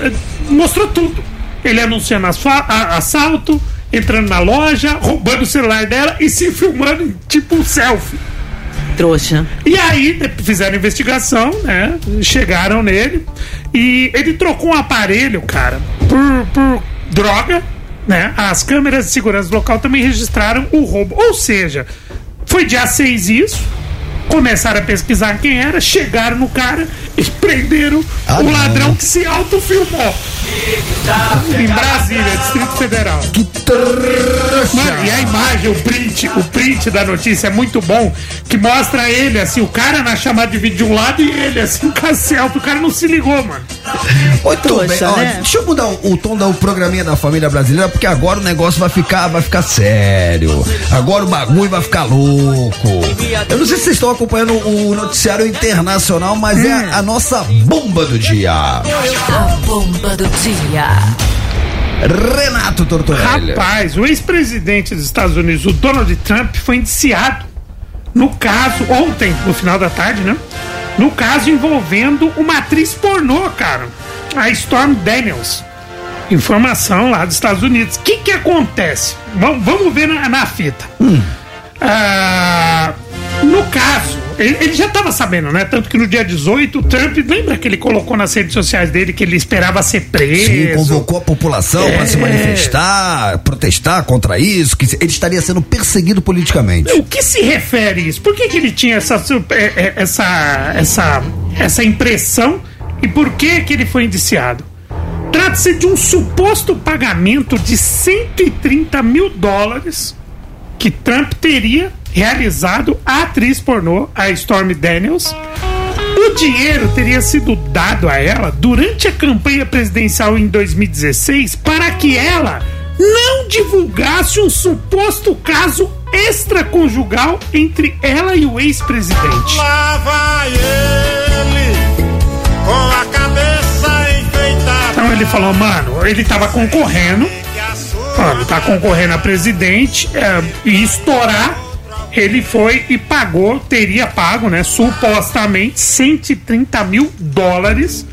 mostrou tudo. Ele anunciando assalto, entrando na loja, roubando o celular dela e se filmando tipo selfie. Trouxa. E aí fizeram investigação, né? Chegaram nele e ele trocou um aparelho, cara, por, por droga, né? As câmeras de segurança do local também registraram o roubo. Ou seja, foi dia 6 isso. Começaram a pesquisar quem era, chegaram no cara e prenderam Ah, o não. ladrão que se autofilmou. Em Brasília, Distrito Federal. Que trouxa. Mano, e a imagem, o print, o print da notícia é muito bom, que mostra ele, assim, o cara na chamada de vídeo de um lado e ele, assim, com a selfie. O cara não se ligou, mano. Muito Trouxa, bem. Ó, né? Deixa eu mudar o, o tom do programinha da família brasileira, porque agora o negócio vai ficar, vai ficar sério. Agora o bagulho vai ficar louco. Eu não sei se vocês estão acompanhando o noticiário internacional, mas é a, a nossa bomba do dia. A bomba do dia. Renato Tortorelli. Rapaz, o ex-presidente dos Estados Unidos, o Donald Trump, foi indiciado no caso, ontem, no final da tarde, né? No caso envolvendo uma atriz pornô, cara. A Storm Daniels. Informação lá dos Estados Unidos. O que que acontece? Vamos, vamos ver na, na fita. Ah, no caso, ele, ele já estava sabendo, né? Tanto que no dia 18, o Trump, lembra que ele colocou nas redes sociais dele que ele esperava ser preso? Sim, convocou a população para se É. manifestar, protestar contra isso, que ele estaria sendo perseguido politicamente. O que se refere isso? Por que, que ele tinha essa, é, é, essa, essa, essa impressão e por que, que ele foi indiciado? Trata-se de um suposto pagamento de 130 mil dólares que Trump teria realizado à atriz pornô, a Stormy Daniels. O dinheiro teria sido dado a ela durante a campanha presidencial em 2016 para que ela não divulgasse um suposto caso extraconjugal entre ela e o ex-presidente. Lá vai ele com a cabeça enfeitada. Então ele falou, mano, ele tava concorrendo, mano, tá concorrendo a presidente, é, e estourar, ele foi e pagou, teria pago, né, supostamente 130 mil dólares.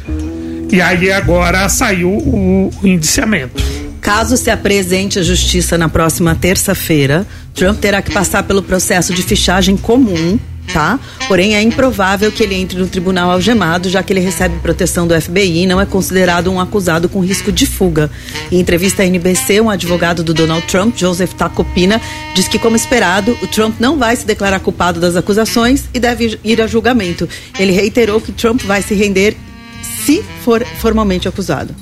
E aí agora saiu o, indiciamento. Caso se apresente à justiça na próxima terça-feira, Trump terá que passar pelo processo de fichagem comum, tá? Porém, é improvável que ele entre no tribunal algemado, já que ele recebe proteção do FBI e não é considerado um acusado com risco de fuga. Em entrevista à NBC, um advogado do Donald Trump, Joseph Tacopina, diz que, como esperado, o Trump não vai se declarar culpado das acusações e deve ir a julgamento. Ele reiterou que Trump vai se render se for formalmente acusado.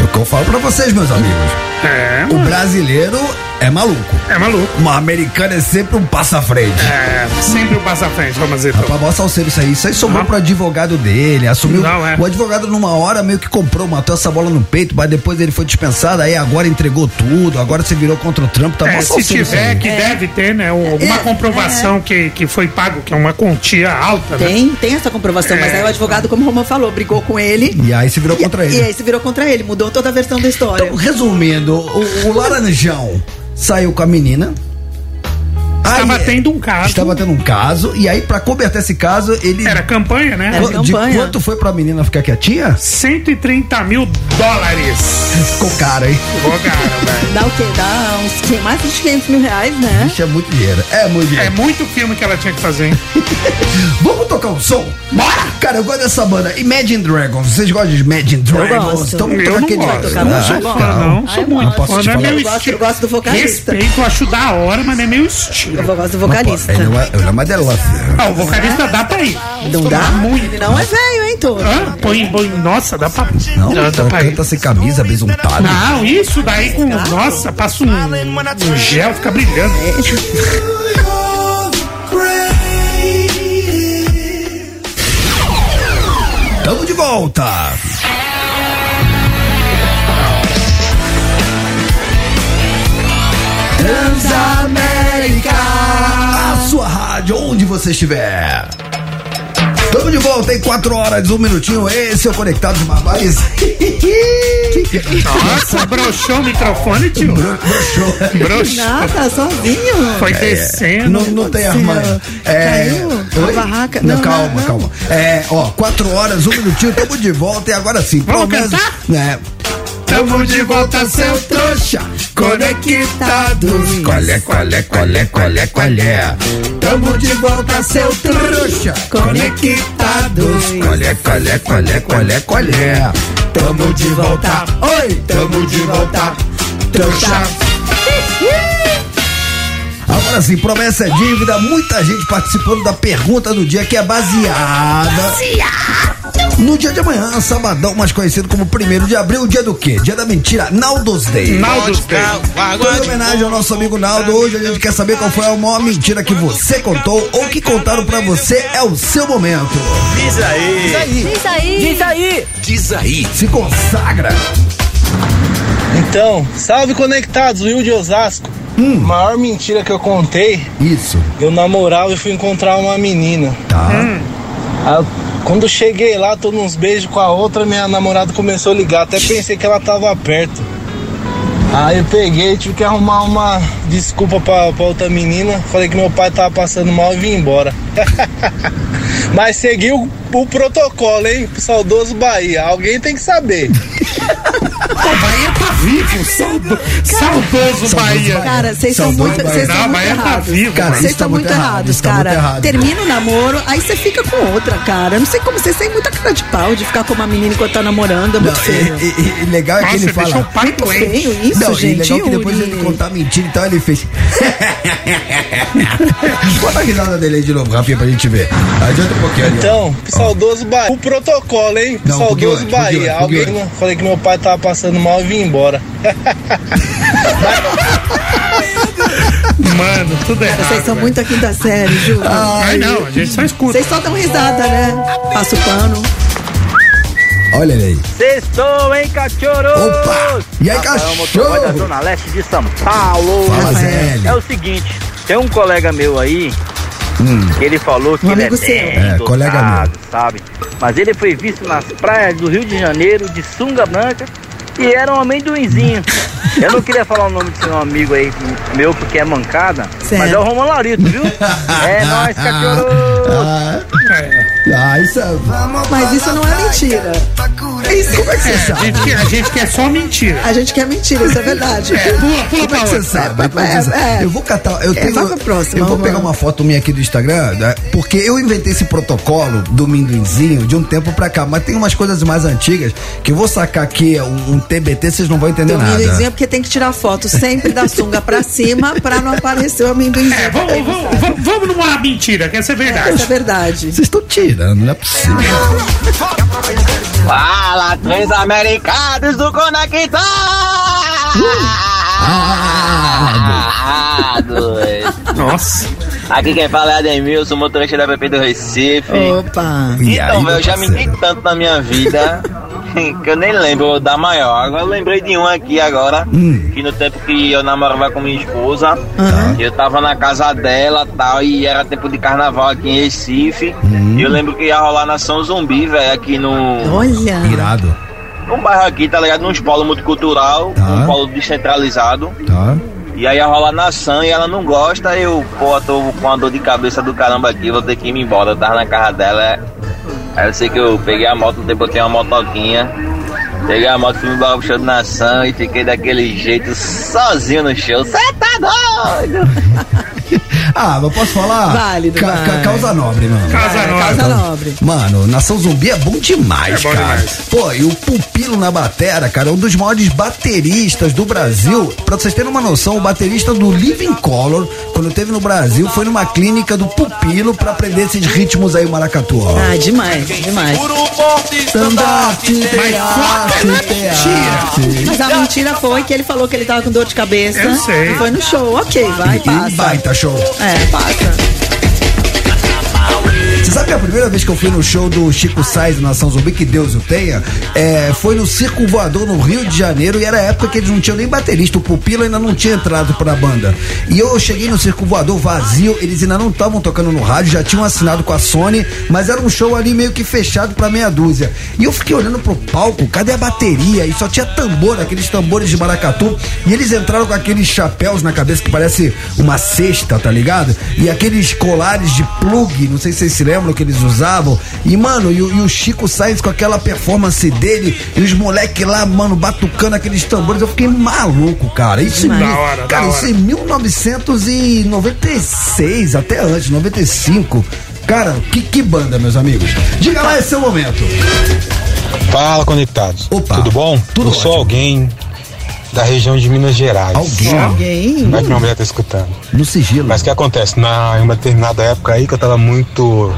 É o que eu falo pra vocês, meus amigos. É, O brasileiro é maluco. é maluco. O americano é sempre um passo à frente. É, sempre o passa à frente, vamos dizer. Rapaz, mó salseiro isso aí. Isso aí sobrou Não. pro advogado dele. Assumiu. Não, é. O advogado, numa hora, meio que comprou, matou essa bola no peito, mas depois ele foi dispensado, aí agora entregou tudo, agora você virou contra o Trump, tá mó É, se salseiro isso tiver, aí. que deve ter, né? um- Alguma É, comprovação que, que foi pago, que é uma quantia alta, né? Tem, tem essa comprovação, mas É. aí o advogado, como o Roman falou, brigou com ele. E aí se virou contra e, ele. E aí se virou contra ele, mudou toda a versão da história. Então, resumindo, o, o Laranjão saiu com a menina. Estava Aí, tendo um caso. Estava tendo um caso, e aí, pra cobertar esse caso, ele. Era campanha, né? Era de campanha. quanto foi pra menina ficar quietinha? 130 mil dólares. Ficou caro, hein? Pô, cara, velho. Dá o quê? Dá uns mais de 500 mil reais, né? Isso é muito dinheiro. É muito É dinheiro. muito filme que ela tinha que fazer, hein? Vamos tocar um som? Bora! Cara, eu gosto dessa banda. Imagine Dragons. Vocês gostam de Imagine Dragons? Então vamos Eu tocar não aquele. gosto. Não muito, sou fã, não. Ah, Sou muito fã. Não é Eu meu gosto, estilo. eu gosto do vocalista. Respeito, acho da hora, mas não é meu estilo. Eu gosto do vocalista. Ele é uma, ele é uma delícia. Ah, o vocalista dá pra ir. Não dá? Muito. Ele não é velho, hein, Toro? Hã? Põe, põe, nossa, dá pra. Não, então dá pra ir. canta sem camisa, besuntado. Não, isso daí com. Nossa, passa um, um gel, fica brilhando. Tamo de volta. Transamérica, rádio, onde você estiver. Tamo de volta em 4 horas, um minutinho. Esse é o Conectados Babais. Nossa, broxou o microfone, tio. Broxou. Nada, sozinho. Foi descendo. Não, não tem armário. É, Caiu a oi? barraca. Não, Não, calma, não, calma. É, ó, quatro horas, um minutinho, tamo de volta e agora sim. Vamos promessa- cantar? né? Tamo de volta, seu trouxa, conectados. Colé, colé, colé, colé, colé. Tamo de volta, seu trouxa, conectados. Colé, colé, colé, colé, colé. Tamo de volta, oi, tamo de volta, trouxa. Agora sim, promessa é dívida, muita gente participando da pergunta do dia que é baseada no dia de amanhã, sabadão, mais conhecido como 1 de abril, dia do quê? Dia da mentira, Naldo's Day. Naldo Day. Então, em homenagem ao nosso amigo Naldo, hoje a gente quer saber qual foi a maior mentira que você contou ou que contaram pra você. É o seu momento. Isso aí. Diz aí. Se consagra. Então, salve conectados, Will de Osasco. Maior mentira que eu contei, Isso. eu namorava e fui encontrar uma menina. Tá. Aí eu- quando cheguei lá, tô nos beijos com a outra, minha namorada começou a ligar, até pensei que ela tava perto. Aí eu peguei, tive que arrumar uma desculpa pra, pra outra menina. Falei que meu pai tava passando mal e vim embora. Mas seguiu o protocolo, hein? Pro saudoso Bahia. Alguém tem que saber. O Bahia tá vivo. Saudo, saudoso Bahia. Cara, vocês são muito, vocês Não, são a muito Bahia tá errados. vivo, Cara, mano. Vocês estão muito muito errado, errados, muito cara. Termina o namoro, aí você fica com outra, cara. Eu não sei como vocês têm muita cara de pau de ficar com uma menina enquanto tá namorando. É muito Não, feio. e, e- e legal é que Nossa, ele o fala. pai Muito doente. feio isso, Não, e gente. legal que depois ele contar mentira, então ele fez. Bota a risada dele aí de novo, Rafinha, pra gente ver. Adianta um pouquinho ali. ó. Então, pro saudoso Bahia. O protocolo, hein? Não, um saudoso um Bahia. um Alguém. Falei que meu pai tava passando mal e vim embora. Mano, tudo errado. Vocês são velho. muito a quinta série, juro. Ai, não, a gente só escuta. Vocês só dão risada, né? Passa o pano. Olha ele aí. Sextou, hein, cachorro? Opa! E aí, Rafael, da cachorro? Zona Leste de São Paulo. Fala, Rafael. Zé. É o seguinte, tem um colega meu aí que ele falou que Um ele é seu. bem É, colega dotado, sabe? Mas ele foi visto nas praias do Rio de Janeiro de sunga branca e era um amendoinzinho. Eu não queria falar o nome desse meu amigo aí meu porque é mancada, Certo. mas é o Romulo Laurito, viu? É nóis, cachorro! Ah, É. isso é. Mas isso não é mentira. Isso, como é que você A sabe? gente, a gente quer só mentira. A gente quer mentira, isso é verdade. É, pula, pula Como é que você sabe? É sabe? É, é. Eu vou catar. Eu É, tenho. próxima, eu vou pegar uma foto minha aqui do Instagram, né, porque eu inventei esse protocolo do minduinzinho de um tempo pra cá. Mas tem umas coisas mais antigas que eu vou sacar aqui um, um TBT, vocês não vão entender um nada. amendoinzinho porque tem que tirar foto sempre da sunga pra cima pra não aparecer o amendoinzinho. É, vamos, vamos, vamos, vamos numa mentira, que essa é verdade. Isso é verdade. Vocês estão tirando, não é possível. Fala, três americanos do Conectar! Ah, Ah, doido. Nossa. Aqui quem fala é Ademilson, motorista da PP do Recife. Opa. Então, velho, eu já menti tanto na minha vida que eu nem lembro da maior. Agora eu lembrei de um aqui agora, Hum. que no tempo que eu namorava com minha esposa, Aham. eu tava na casa dela tal, e era tempo de carnaval aqui em Recife. Hum. E eu lembro que ia rolar na São Zumbi, velho, aqui no. Olha. Irado. Num bairro aqui, tá ligado? Num polo multicultural, Tá. um polo descentralizado. Tá? E aí ia rolar nação e ela não gosta, eu, pô, tô com uma dor de cabeça do caramba aqui, vou ter que ir embora. Eu tava na casa dela. Aí eu sei que eu peguei a moto, depois tenho uma motoquinha. Peguei a moto, fui pro show de nação e fiquei daquele jeito sozinho no show. Cê tá doido? Ah, mas posso falar? Válido, Ca- vai. ca- causa nobre, mano. Casa É, Nobre. Causa nobre. Mano, Nação Zumbi é bom demais, É bom cara. demais. Pô, e o Pupilo na batera, cara, é um dos maiores bateristas do Brasil. Pra vocês terem uma noção, o baterista do Living Color, quando teve no Brasil, foi numa clínica do Pupilo pra aprender esses ritmos aí, maracatu. ó. Ah, demais, demais. Estandarte. Mas a mentira foi que ele falou que ele tava com dor de cabeça. Eu sei. E foi no show. Ok, vai, E passa. baita show. É, passa. Sabe a primeira vez que eu fui no show do Chico Sainz Nação Zumbi, que Deus o tenha, é, foi no Circo Voador no Rio de Janeiro e era a época que eles não tinham nem baterista, o Pupilo ainda não tinha entrado pra banda. E eu cheguei no Circo Voador vazio, eles ainda não estavam tocando no rádio, já tinham assinado com a Sony, mas era um show ali meio que fechado pra meia dúzia. E eu fiquei olhando pro palco, cadê a bateria? E só tinha tambor, aqueles tambores de maracatu, e eles entraram com aqueles chapéus na cabeça que parece uma cesta, tá ligado? E aqueles colares de plug, não sei se vocês se lembram que eles usavam. E, mano, e, o- e o Chico Sainz com aquela performance dele, e os moleques lá, mano, batucando aqueles tambores, eu fiquei maluco, cara. Isso, hora, da cara, isso hora. em 1996, até antes, 95. Cara, que, que banda, meus amigos. Diga lá esse seu momento. Fala, conectados. Opa. Tudo bom? Tudo Eu sou ótimo. alguém da região de Minas Gerais. Alguém Alguém. Vai que minha mulher tá escutando. no sigilo. Mas o que acontece? Na, em uma determinada época aí que eu tava muito.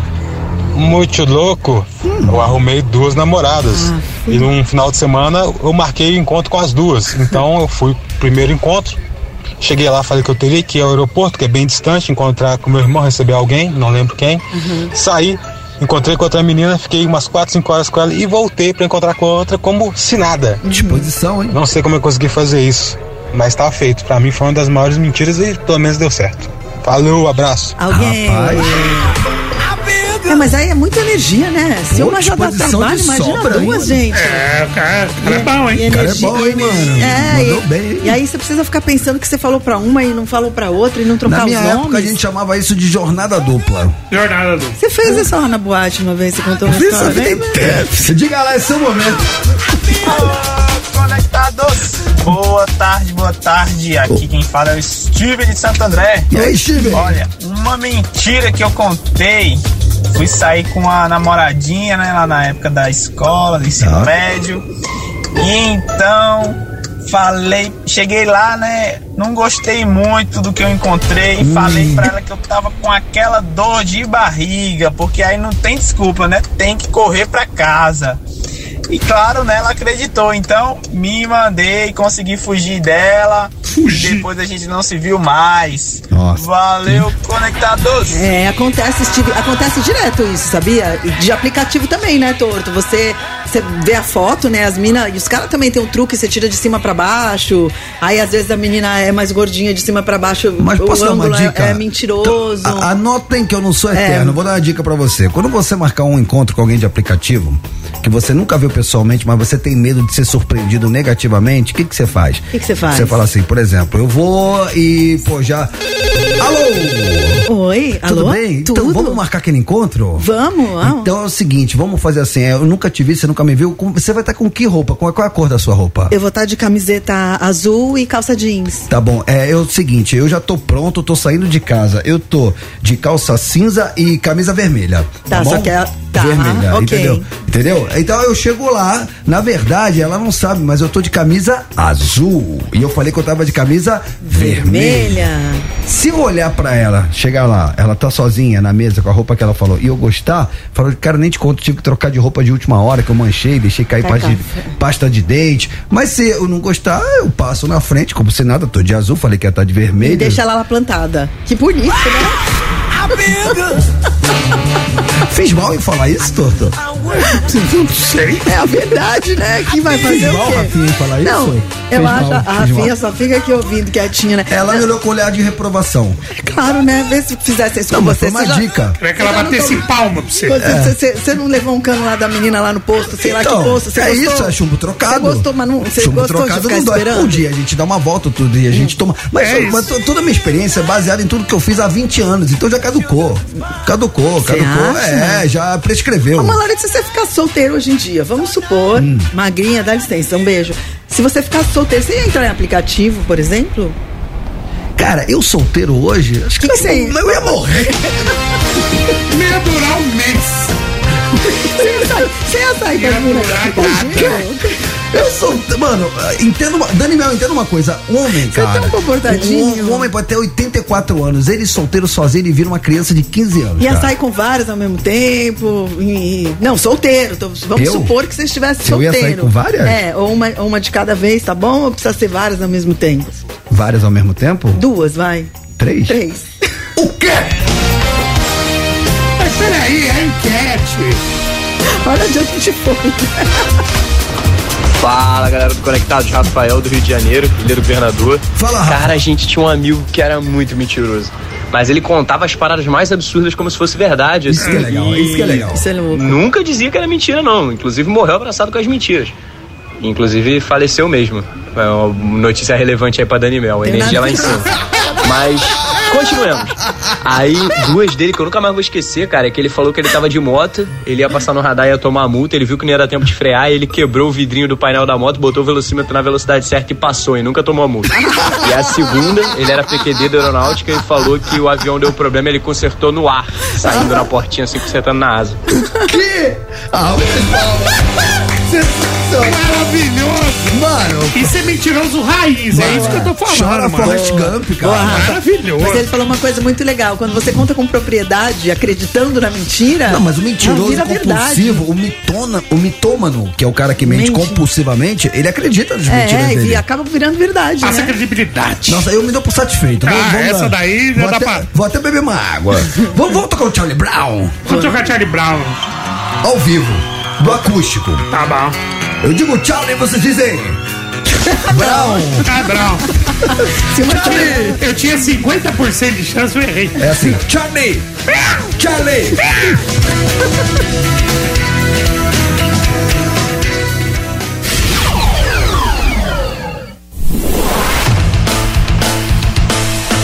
Muito louco, Hum. eu arrumei duas namoradas. Ah, e num final de semana eu marquei o encontro com as duas. Então eu fui pro primeiro encontro. Cheguei lá, falei que eu teria que ir ao aeroporto, que é bem distante, encontrar com meu irmão, receber alguém, não lembro quem. Uhum. Saí, encontrei com outra menina, fiquei umas 4, 5 horas com ela e voltei pra encontrar com a outra como se nada. Disposição, hein? Não sei como eu consegui fazer isso, mas tá feito. Pra mim foi uma das maiores mentiras e pelo menos deu certo. Falou, abraço. Alguém. Rapaz. É, mas aí é muita energia, né? Se Pô, uma já dá trabalho, de imagina sobra duas, gente. É, o cara, o cara é bom, hein? E cara é bom, hein, mano? É, Mandou e, bem, e aí você precisa ficar pensando que você falou pra uma e não falou pra outra e não trocar Na minha os época a gente chamava isso de jornada dupla. Jornada do. Você fez isso lá na boate uma vez, você contou uma história, né? inteira. Diga lá esse seu momento. Conectados! Boa tarde, boa tarde. Aqui quem fala é o Steve de Santo André. E aí, Steve? Olha, uma mentira que eu contei. Fui sair com a namoradinha, né, lá na época da escola, do ensino Ah. médio. E então, falei, cheguei lá, né, não gostei muito do que eu encontrei. Falei pra ela que eu tava com aquela dor de barriga, porque aí não tem desculpa, né? Tem que correr pra casa. E claro, né, ela acreditou. Então, me mandei, consegui fugir dela. Fugir. Depois a gente não se viu mais. Nossa. Valeu, conectados. É, acontece, Steve, acontece direto isso, sabia? De aplicativo também, né, Torto? Você, você vê a foto, né? As minas. E os caras também tem um truque, você tira de cima pra baixo. Aí às vezes a menina é mais gordinha de cima pra baixo. Mas o posso dar uma é- dica? é, mentiroso. Então, a- anotem que eu não sou É. eterno. Vou dar uma dica pra você. Quando você marcar um encontro com alguém de aplicativo, que você nunca viu pessoalmente, mas você tem medo de ser surpreendido negativamente, o que que você faz? O que que você faz? Você fala assim, por exemplo, eu vou e, pô, já. Alô! Oi, Tudo alô? bem? Tudo? Então vamos marcar aquele encontro? Vamos, ah. Então é o seguinte, vamos fazer assim, é, eu nunca te vi, você nunca me viu, você vai estar com que roupa? Qual, qual é a cor da sua roupa? Eu vou estar de camiseta azul e calça jeans. Tá bom, é, é o seguinte, eu já tô pronto, tô saindo de casa. Eu tô de calça cinza e camisa vermelha. Tá, Tá, só que é- tá, vermelha, ok. entendeu? Entendeu? Então eu chego lá, na verdade, ela não sabe, mas eu tô de camisa azul. E eu falei que eu tava de camisa vermelha. Vermelha. Se eu olhar pra ela, chegar lá, ela tá sozinha na mesa com a roupa que ela falou, e eu gostar, falou, cara, nem te conto, tive que trocar de roupa de última hora, que eu manchei, deixei cair Tá, pasta de, tá. pasta de dente. Mas se eu não gostar, eu passo na frente, como se nada, tô de azul, falei que ia estar de vermelho. E deixa ela lá plantada. Que bonito, né? Fiz mal em falar isso, Torto? Não sei. É a verdade, né? Que vai fazer Fiz o mal, quê? Rafinha, em falar isso? Não, eu Fez acho mal, a Rafinha mal. só fica aqui ouvindo quietinha, né? Ela me olhou com olhar de reprovação. Claro, né? Vê se fizesse isso Não, com você. foi uma você já- dica. Queria que ela já não batesse tomou- palma pra você. Você, você- você não levou um cano lá da menina lá no posto, sei lá Então, que posto. Você é gostou? isso, é chumbo trocado. Você gostou, mas não. Você chumbo gostou trocado de ficar não dói. esperando? Um dia a gente dá uma volta, outro dia a gente toma. Mas, É mas toda a minha experiência é baseada em tudo que eu fiz há 20 anos, então já caducou. Caducou, Você caducou. acha? É, já prescreveu. Ô, Malari, se você ficar solteiro hoje em dia, vamos supor, Hum. magrinha, dá licença, um beijo. Se você ficar solteiro, você ia entrar em aplicativo, por exemplo? Cara, eu solteiro hoje, acho que que eu, eu ia morrer. Ia durar um mês. Você ia sair Ia das durar bonecas. Eu sou. Mano, entendo uma. Dani Mel, entenda uma coisa. Homem, cara. tão comportadinho. Um, um homem pode ter 84 anos. Ele solteiro sozinho, ele vira uma criança de 15 anos. Ia cara. sair com várias ao mesmo tempo. e- Não, solteiro. Então, vamos Eu? supor que você estivesse Eu ia solteiro. sair com várias? É, ou uma, ou uma de cada vez, tá bom? Ou precisa ser várias ao mesmo tempo? Várias ao mesmo tempo? Duas, vai. Três? Três. O quê? Mas peraí, é enquete. Olha onde a gente foi. Fala galera do Conectados, Rafael do Rio de Janeiro, Ilha do Governador. Fala, Rafa. Cara, a gente tinha um amigo que era muito mentiroso. Mas ele contava as paradas mais absurdas como se fosse verdade. Isso assim, que é legal, e isso que é legal. Isso é louco. Nunca dizia que era mentira, não. Inclusive morreu abraçado com as mentiras. Inclusive faleceu mesmo. É uma notícia relevante aí pra Dani Mel, a energia lá em cima. Mas continuemos. Aí, duas dele que eu nunca mais vou esquecer, cara, é que ele falou que ele tava de moto, ele ia passar no radar e ia tomar multa, ele viu que não ia dar tempo de frear, ele quebrou o vidrinho do painel da moto, botou o velocímetro na velocidade certa e passou, e nunca tomou a multa. E a segunda, ele era PQD da aeronáutica e falou que o avião deu problema, ele consertou no ar, saindo na portinha, assim, consertando na asa. Que? Ah. Maravilhoso. Mano, Isso é mentiroso raiz, é isso que eu tô falando, chora mano. Forrest Gump, cara. Maravilhoso. Mas ele falou uma coisa muito legal. Quando você conta com propriedade, acreditando na mentira. Não, mas o mentiroso compulsivo, o, mitona, o mitômano, que é o cara que mente, Mente. compulsivamente, ele acredita nas mentiras É, dele. e acaba virando verdade. Passa né? credibilidade. Nossa, eu me dou por satisfeito. Ah, essa daí já vou dá até, pra- Vou até beber uma água. vamos, vamos tocar o Charlie Brown Vamos tocar Charlie Brown. ao vivo, do acústico. Tá bom. Eu digo Charlie, vocês dizem. Brown. Ah, Brown. Charlie. Eu tinha 50% de chance, eu errei. É assim, Charlie. Charlie.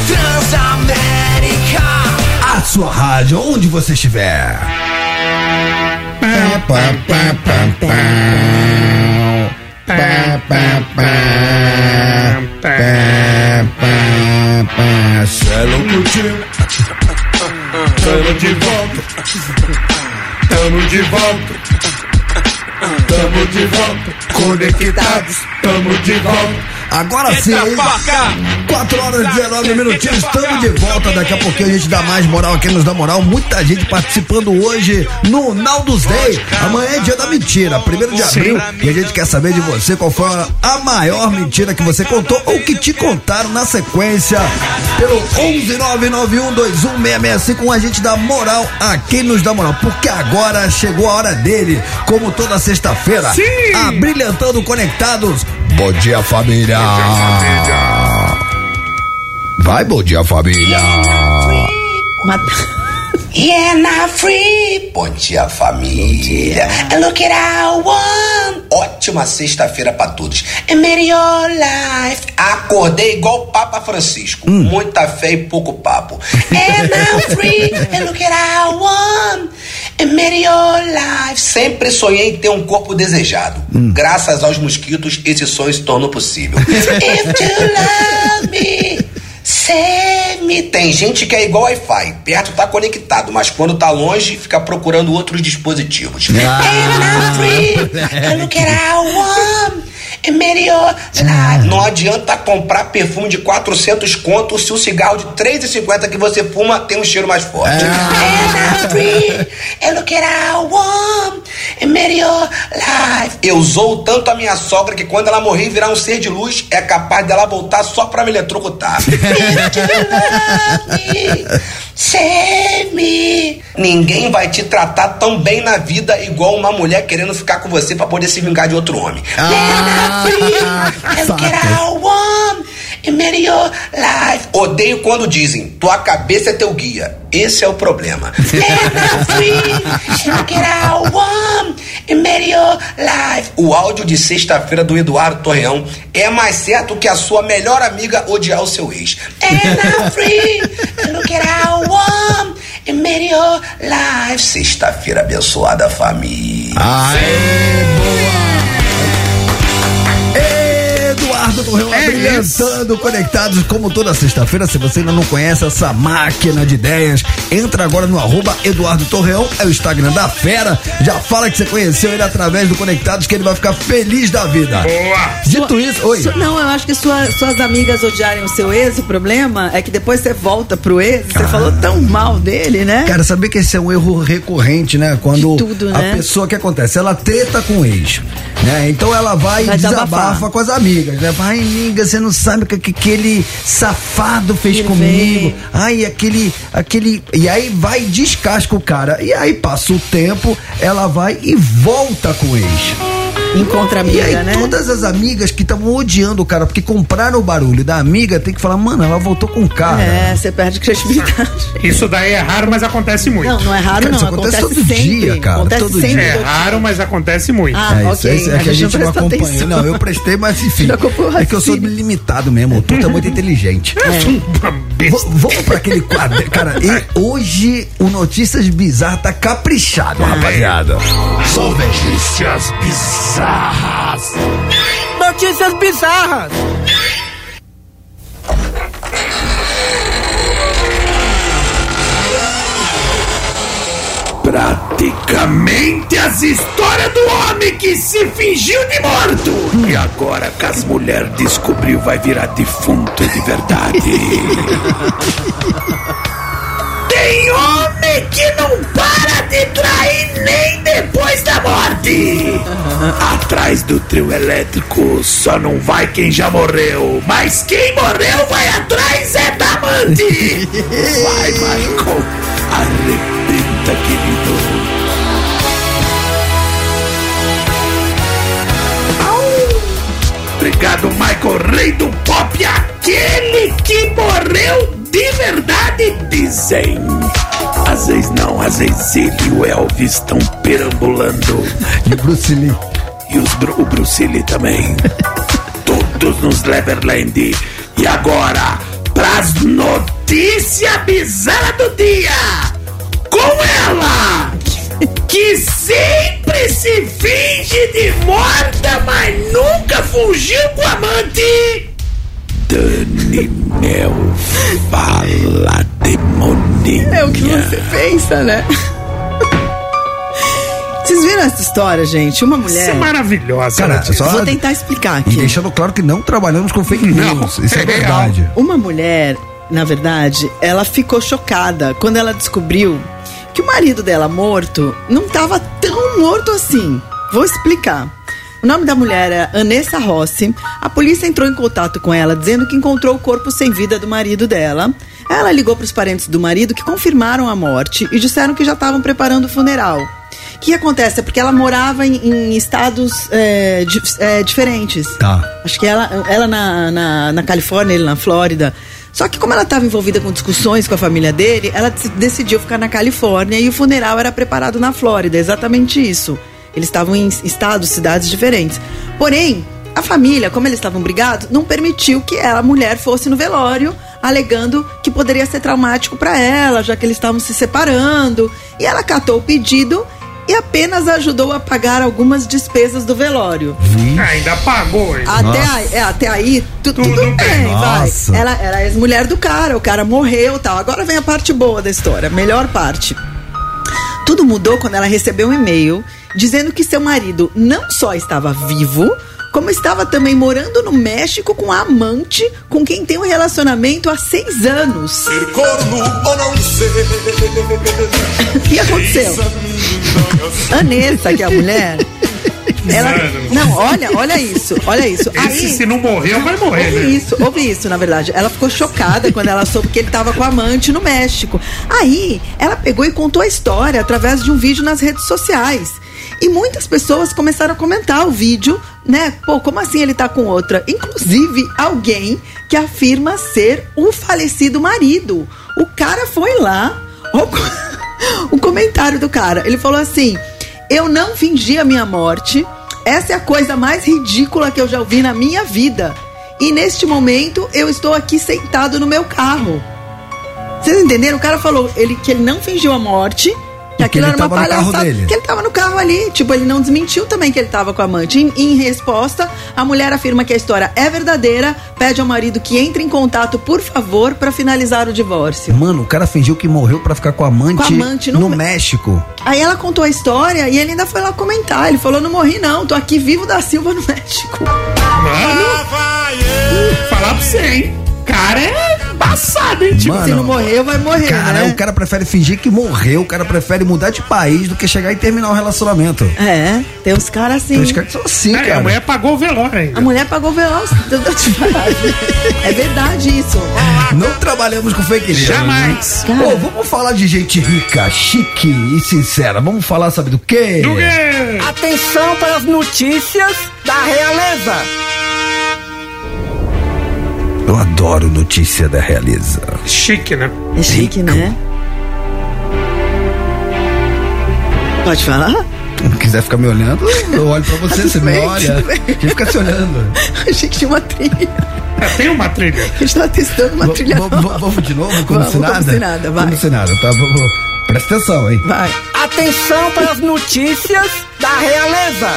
Transamérica. A sua rádio, onde você estiver. Pá. Celo curtindo. Tamo de volta. Tamo de volta. Tamo de volta. Conectados. Tamo de volta. Agora sim, hein? 4 horas e 19 minutinhos, estamos de volta. Daqui a pouquinho a gente dá mais moral aqui, nos dá moral. Muita gente participando hoje no Naldos Day. Amanhã é dia da mentira, primeiro de abril. E a gente quer saber de você qual foi a maior mentira que você contou ou que te contaram na sequência. Pelo 11991216665, um a gente dá moral a quem nos dá moral. Porque agora chegou a hora dele, como toda sexta-feira, abrilhantando conectados. Bom dia, família. Vai, bom dia, família. Mata- Yeah, now free. Bom dia, família. And look at I want. Ótima sexta-feira pra todos. And your life. Acordei igual o Papa Francisco. Muita fé e pouco papo. And now free. And look at I want. And your life. Sempre sonhei em ter um corpo desejado. Graças aos mosquitos, esse sonho se tornou possível. If you love me. Save me. Tem gente que é igual Wi-Fi. Perto tá conectado, mas quando tá longe, fica procurando outros dispositivos. And I'm free. And look at made your life. Não adianta comprar perfume de 400 contos se o cigarro de 3,50 que você fuma tem um cheiro mais forte. Free. Life. Eu zoo tanto a minha sogra que quando ela morrer e virar um ser de luz, é capaz dela voltar só pra me eletrocutar. Save me. Ninguém vai te tratar tão bem na vida igual uma mulher querendo ficar com você pra poder se vingar de outro homem. Ah, life. Odeio quando dizem, tua cabeça é teu guia. Esse é o problema. O áudio de sexta-feira do Eduardo Torreão é mais certo que a sua melhor amiga odiar o seu ex. Sexta-feira abençoada, família. Aê, boa! Eduardo Torreão É Abrilhantando conectados como toda sexta-feira. Se você ainda não conhece essa máquina de ideias, entra agora no arroba Eduardo Torreão, é o Instagram da fera. Já fala que você conheceu ele através do Conectados, que ele vai ficar feliz da vida. Boa! Dito isso, oi. Su- Não, eu acho que sua- suas amigas odiarem o seu ex, o problema é que depois você volta pro ex, você falou tão mal dele, né? Cara, saber que esse é um erro recorrente, né? Quando De tudo, a né? pessoa que acontece, ela treta com o ex, né? Então ela vai, Vai desabafa desabafar. com as amigas, né? Ai, amiga, você não sabe o que, que aquele safado fez Ele comigo. veio. Ai, aquele, aquele. E aí vai e descasca o cara. E aí passa o tempo, ela vai e volta com o ex. Encontra a E amiga, aí né? todas as amigas que estavam odiando o cara, porque compraram o barulho da amiga, tem que falar, mano, ela voltou com o cara. É, você perde credibilidade. Isso daí é raro, mas acontece muito. Não, não é raro, Cara, não. isso acontece Acontece, todo sempre. dia, cara, Acontece todo sempre. É raro, mas acontece muito. Ah, É, isso, ok. é, isso, é que a gente não prestou acompanha. atenção. Não, eu prestei, mas enfim. Não É que eu sou limitado mesmo. O Tuta é muito inteligente. Uma besta. V- Vamos pra aquele quadro. Cara, e hoje o Notícias Bizarras tá caprichado, rapaziada. Notícias bizarras. Notícias bizarras. Praticamente as histórias do homem que se fingiu de morto. E agora que as mulheres descobriu vai virar defunto de verdade. Tem homem que não para de trair nem depois da morte. Atrás do trio elétrico só não vai quem já morreu. Mas quem morreu vai atrás é da amante. Vai, Michael. Arrebenta, querido. Obrigado, Michael, rei do pop, aquele que morreu de verdade, dizem. Às vezes não, às vezes ele e o Elvis estão perambulando. E o Bruce Lee. E os, o Bruce Lee também. Todos nos Neverland. E agora, pras notícias bizarras do dia. Com ela, que sempre se finge de morta, mas nunca fugiu com amante. Dani Mel fala demoninha. É o que você pensa, né? Vocês viram essa história, gente? Uma mulher. Isso é maravilhosa. Cara, né? só- Vou tentar explicar E aqui. deixando claro que não trabalhamos com fake Não, news. Isso é é verdade. Uma mulher, na verdade, ela ficou chocada quando ela descobriu que o marido dela morto não estava tão morto assim. Vou explicar. O nome da mulher é Anessa Rossi. A polícia entrou em contato com ela dizendo que encontrou o corpo sem vida do marido dela. Ela ligou para os parentes do marido que confirmaram a morte e disseram que já estavam preparando o funeral. O que acontece? É porque ela morava em, em estados é, di- é, diferentes. Tá. Acho que ela, ela na, na, na Califórnia, ele na Flórida. Só que como ela estava envolvida com discussões com a família dele, ela dec- decidiu ficar na Califórnia e o funeral era preparado na Flórida. Exatamente isso. Eles estavam em estados, cidades diferentes. Porém, a família, como eles estavam brigados, não permitiu que ela, a mulher, fosse no velório, alegando que poderia ser traumático para ela, já que eles estavam se separando. E ela catou o pedido e apenas ajudou a pagar algumas despesas do velório. Ainda pagou, hein? Até aí, é, até aí tu- tudo, Tudo bem, bem. vai. Ela era ex-mulher do cara, o cara morreu e tal. Agora vem a parte boa da história, a melhor parte. Tudo mudou quando ela recebeu um e-mail dizendo que seu marido não só estava vivo, como estava também morando no México com a amante com quem tem um relacionamento há seis anos. Ser corno ou não ser. O que aconteceu? Anessa, que é a mulher. Ela, não, olha, olha isso, olha isso. Esse, se não morreu, vai morrer, Ouve né? isso, ouve isso, na verdade. Ela ficou chocada quando ela soube que ele tava com a amante no México. Aí, ela pegou e contou a história através de um vídeo nas redes sociais. E muitas pessoas começaram a comentar o vídeo, né? Pô, como assim ele tá com outra? Inclusive, alguém que afirma ser o falecido marido. O cara foi lá, ó, o comentário do cara. Ele falou assim: Eu não fingi a minha morte. Essa é a coisa mais ridícula que eu já ouvi na minha vida. E neste momento eu estou aqui sentado no meu carro. Vocês entenderam? O cara falou ele, que ele não fingiu a morte, Que aquilo era uma palhaçada. Que ele tava no carro ali. Tipo, ele não desmentiu também que ele tava com a amante. Em, em resposta, a mulher afirma que a história é verdadeira, pede ao marido que entre em contato, por favor, pra finalizar o divórcio. Mano, o cara fingiu que morreu pra ficar com a amante, Com a amante no no México. Aí ela contou a história e ele ainda foi lá comentar. Ele falou: não morri, não, tô aqui vivo da Silva no México. Mano, falar pra você, hein? Cara é embaçado, hein, tipo. Mano, Se não morrer, vai morrer. Cara, né? o cara prefere fingir que morreu, o cara prefere mudar de país do que chegar e terminar o relacionamento. É, tem uns caras assim. Tem uns caras que são assim, É, cara. a mulher pagou o velório ainda. A mulher pagou o veloz. é verdade isso. Não trabalhamos com fake news. Jamais. né? Pô, vamos falar de gente rica, chique e sincera. Vamos falar, sabe do quê? Do quê? Atenção para as notícias da realeza. Eu adoro notícia da realeza. Chique, né? É chique, né? Pode falar? Se não quiser ficar me olhando, eu olho pra você, você me olha. Quem fica se olhando? Achei que tinha uma trilha. É, tem uma trilha. A gente tava testando uma V- trilha Vamos de novo? Como Vamos, se nada? como se nada, vai. Como se nada, tá? Vamos- Presta atenção, hein? Vai. Atenção para as notícias da realeza.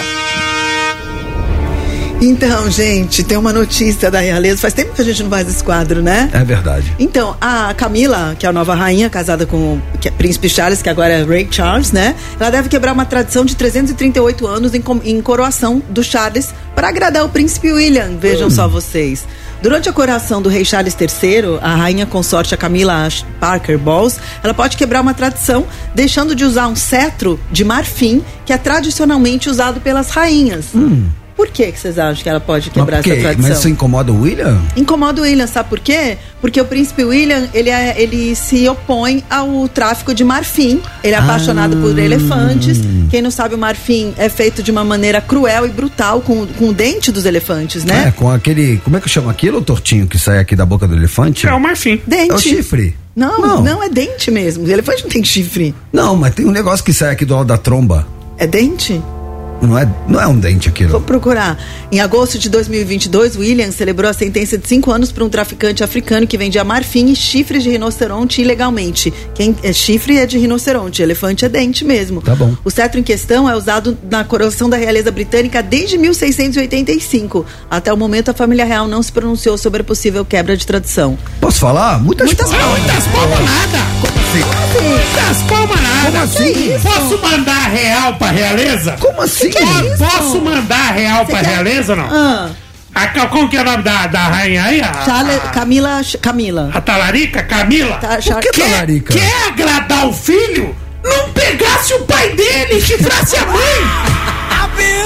Então, gente, tem uma notícia da realeza. Faz tempo que a gente não faz esse quadro, né? É verdade. Então, a Camila, que é a nova rainha, casada com é Príncipe Charles, que agora é Ray Charles, né? Ela deve quebrar uma tradição de 338 anos em, em coroação do Charles para agradar o Príncipe William. Vejam só vocês. Durante a coroação do rei Charles III, a rainha consorte a Camila Parker Bowles, ela pode quebrar uma tradição, deixando de usar um cetro de marfim, que é tradicionalmente usado pelas rainhas. Por que, que vocês acham que ela pode quebrar essa tradição? Mas isso incomoda o William? Incomoda o William, sabe por quê? Porque o príncipe William, ele, é, ele se opõe ao tráfico de marfim. Ele é apaixonado por elefantes. Quem não sabe, o marfim é feito de uma maneira cruel e brutal, com, com o dente dos elefantes, É, né? com aquele. Como é que chama aquilo, tortinho, que sai aqui da boca do elefante? É o marfim. Dente. É o chifre. Não, não, Não. é dente mesmo. O elefante não tem chifre. Não, mas tem um negócio que sai aqui do lado da tromba. É dente? Não é, não é um dente aquilo. Vou procurar. Em agosto de 2022, William celebrou a sentença de cinco anos para um traficante africano que vendia marfim e chifres de rinoceronte ilegalmente. Quem é chifre é de rinoceronte, elefante é dente mesmo. Tá bom. O cetro em questão é usado na coroação da realeza britânica desde 1685. Até o momento, a família real não se pronunciou sobre a possível quebra de tradição. Posso falar? Muitas, Muitas palmas. Muitas palmas nada. Muitas palmas nada. Como assim? Posso mandar real pra realeza? Como assim? Po- Posso mandar real pra quer- realeza ou não? Ah, A, Ca- como que é o nome da, da rainha aí? A, Charle- a, Camila. Camila. a talarica? Camila? Tá, Por que quer, talarica? quer agradar o filho? Não pegasse o pai dele chifrasse a mãe!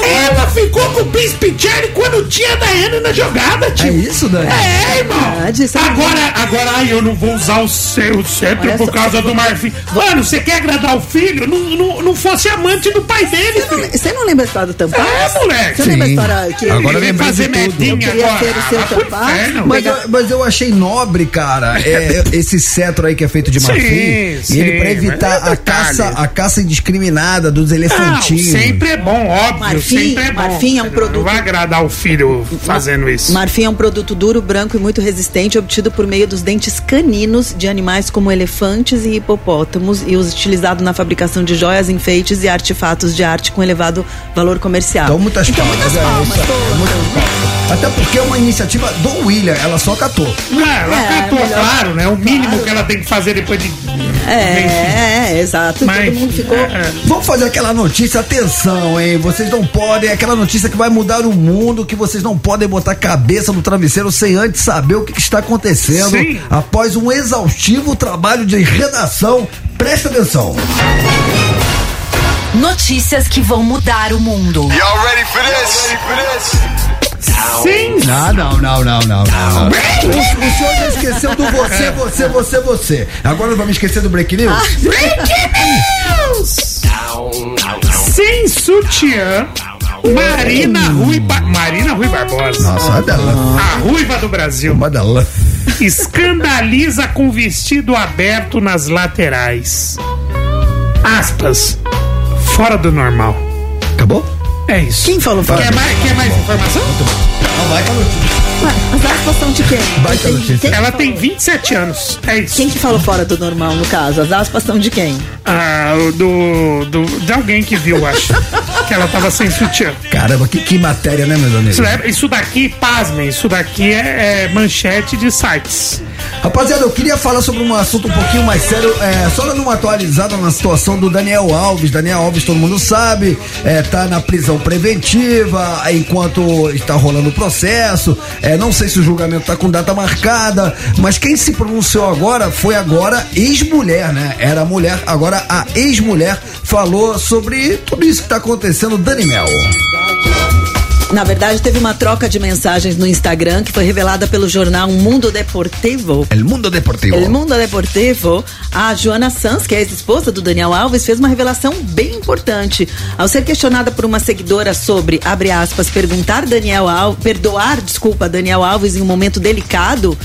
Ela ficou com o príncipe Charlie quando tinha a Diana na jogada, tio. É isso, Dani? É, irmão. É agora, agora, ai, eu não vou usar o seu cetro Olha por causa do marfim. Mano, você quer agradar o filho? Não, não, não fosse amante do pai dele, Você não, não lembra a história do Tampaz? É, moleque. Você lembra a história que Agora Ele lembrei fazer medinha Eu queria agora. ser o seu Ah. Mas, eu- mas eu achei nobre, cara, é, esse cetro aí que é feito de Sim, marfim. e sim, ele pra mas evitar é a caça, a caça indiscriminada dos Não, elefantinhos. sempre é bom, óbvio. Marfim- sempre é bom. marfim é um Não produto- vai agradar o filho fazendo isso. Marfim é um produto duro, branco e muito resistente, obtido por meio dos dentes caninos de animais como elefantes e hipopótamos e utilizado na fabricação de joias, enfeites e artefatos de arte com elevado valor comercial. Então, muitas Então, palmas. muitas é, palmas, isso aí, pô. muitas palmas. Até porque é uma iniciativa do William, ela só catou. Não, ela É, catou, melhor- claro, né? O mínimo que ela tem que fazer depois de. É, é, exato. Mas, Todo mundo ficou. é, Vamos fazer aquela notícia, atenção, hein? Vocês não podem, aquela notícia que vai mudar o mundo, que vocês não podem botar a cabeça no travesseiro sem antes saber o que, que está acontecendo Sim. após um exaustivo trabalho de redação. Presta atenção. Notícias que vão mudar o mundo. Y'all ready for this? Sim! Não, não, não, não, não, não. O, o senhor já esqueceu do você, você, você, você. Agora vamos esquecer do Break News? News! Sem sutiã, Marina Rui, Ba- Marina Rui Barbosa. Nossa, olha dela. A ruiva do Brasil. Uma dela. Escandaliza com vestido aberto nas laterais. Aspas. Fora do normal. Acabou? É isso. Quem falou fora? Quer mais, quer mais informação? Não vai com a. As aspas são de quem? Baita notícia. quem- Ela tem 27 anos. É isso. Quem que falou fora do normal, no caso? As aspas são de quem? Ah, o do, do. De alguém que viu, acho. que ela tava sem sutiã. Caramba, que, que matéria, né, meus amigos? Isso, é- isso daqui, pasmem, isso daqui é, é manchete de sites. Rapaziada, eu queria falar sobre um assunto um pouquinho mais sério, é, só dando uma atualizada na situação do Daniel Alves. Daniel Alves, todo mundo sabe, é, tá na prisão preventiva, enquanto está rolando o processo. É, não sei se o julgamento tá com data marcada, mas quem se pronunciou agora foi agora ex-mulher, né? Era mulher, agora a ex-mulher falou sobre tudo isso que tá acontecendo, Dani Mel. Na verdade, teve uma troca de mensagens no Instagram que foi revelada pelo jornal Mundo Deportivo. El Mundo Deportivo. El Mundo Deportivo, a Joana Sanz, que é ex-esposa do Daniel Alves, fez uma revelação bem importante. Ao ser questionada por uma seguidora sobre, abre aspas, perguntar Daniel Alves, perdoar, desculpa, Daniel Alves em um momento delicado,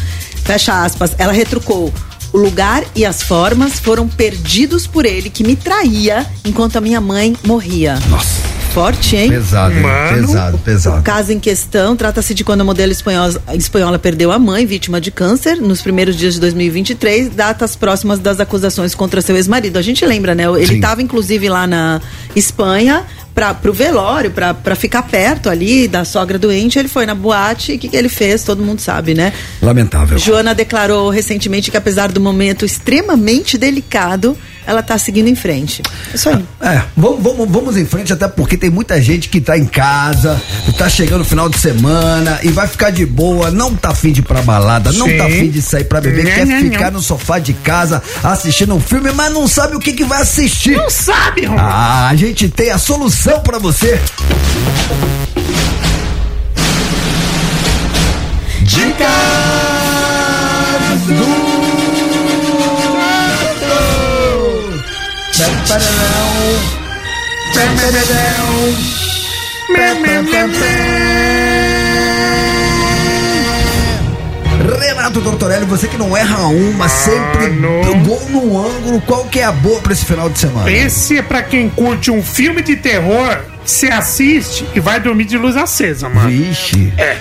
fecha aspas, ela retrucou. O lugar e as formas foram perdidos por ele que me traía enquanto a minha mãe morria. Nossa. Forte, hein? Pesado, hein? Mano. pesado, pesado. O caso em questão trata-se de quando a modelo espanhola, espanhola perdeu a mãe, vítima de câncer, nos primeiros dias de 2023, datas próximas das acusações contra seu ex-marido. A gente lembra, né? Ele Sim. estava inclusive lá na Espanha para pro velório, pra pra ficar perto ali da sogra doente. Ele foi na boate e o que, que ele fez? Todo mundo sabe, né? Lamentável. Joana declarou recentemente que apesar do momento extremamente delicado, ela tá seguindo em frente. Isso aí. É, vamos, vamos, vamos em frente, até porque tem muita gente que tá em casa, tá chegando o final de semana e vai ficar de boa, não tá afim de ir pra balada, não Sim. tá afim de sair pra beber, Não, quer não, ficar não. no sofá de casa assistindo um filme, mas não sabe o que, que vai assistir. Não sabe, Romulo. Ah, a gente tem a solução pra você. Dicas do Renato Tortorelli, você que não erra uma, sempre gol no ângulo, qual que é a boa pra esse final de semana? Esse é pra quem curte um filme de terror, você assiste e vai dormir de luz acesa, mano. Vixe. É.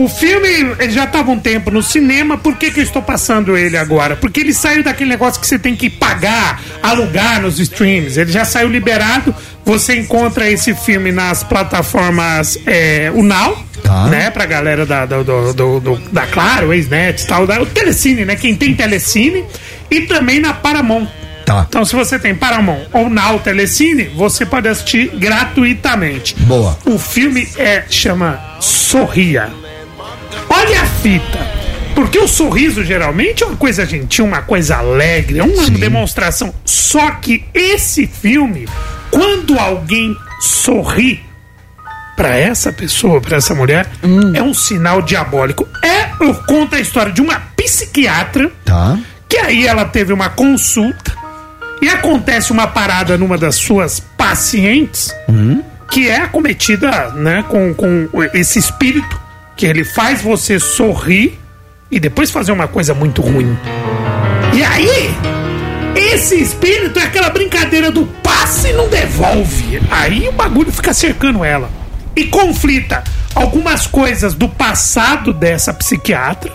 O filme ele já estava um tempo no cinema, por que, que eu estou passando ele agora? Porque ele saiu daquele negócio que você tem que pagar, alugar nos streams. Ele já saiu liberado. Você encontra esse filme nas plataformas é, Unal, Tá. né? Pra galera da, do, do, do- do- da Claro, Ex-Net e tal, da, o Telecine, né? Quem tem Telecine. E também na Paramount. Tá. Então, se você tem Paramount ou Now Telecine, você pode assistir gratuitamente. Boa. O filme é chama Sorria. Olha a fita. Porque o sorriso geralmente é uma coisa gentil, uma coisa alegre, é uma demonstração. Só que esse filme, quando alguém sorri pra essa pessoa, pra essa mulher, é um sinal diabólico. É, conta a história de uma psiquiatra Tá. que aí ela teve uma consulta e acontece uma parada numa das suas pacientes que é acometida né, com, com esse espírito que ele faz você sorrir e depois fazer uma coisa muito ruim. E aí, esse espírito é aquela brincadeira do passe e não devolve. Aí o bagulho fica cercando ela. E conflita algumas coisas do passado dessa psiquiatra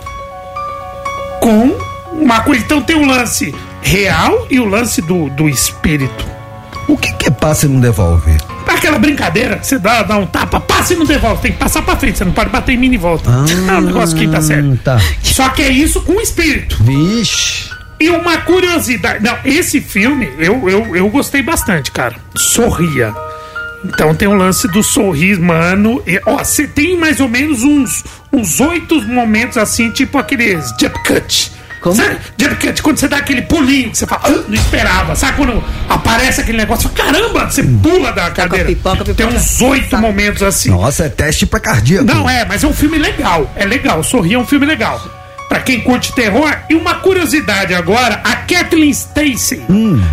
com uma coisa. Então tem o lance real e o lance do, do espírito. O que que passa e não devolve? Aquela brincadeira, você dá, dá um tapa, passa e não devolve, tem que passar pra frente, você não pode bater em mim e volta. é um negócio que tá certo. Tá. Só que é isso com espírito. Vixe. E uma curiosidade. Não, esse filme eu, eu, eu gostei bastante, cara. Sorria. Então tem um lance do sorriso, mano. E, ó, você tem mais ou menos uns uns oito momentos assim, tipo aqueles jump cut. Como? Sabe? Quando você dá aquele pulinho que você fala, "Ah, não esperava. Sabe quando aparece aquele negócio, caramba, você pula da cadeira. pipoca, pipoca. Tem uns oito momentos assim. Nossa, é teste pra cardíaco. Não, é, mas é um filme legal. É legal. Sorrir é um filme legal. Pra quem curte terror. E uma curiosidade agora: a Kathleen Stacy.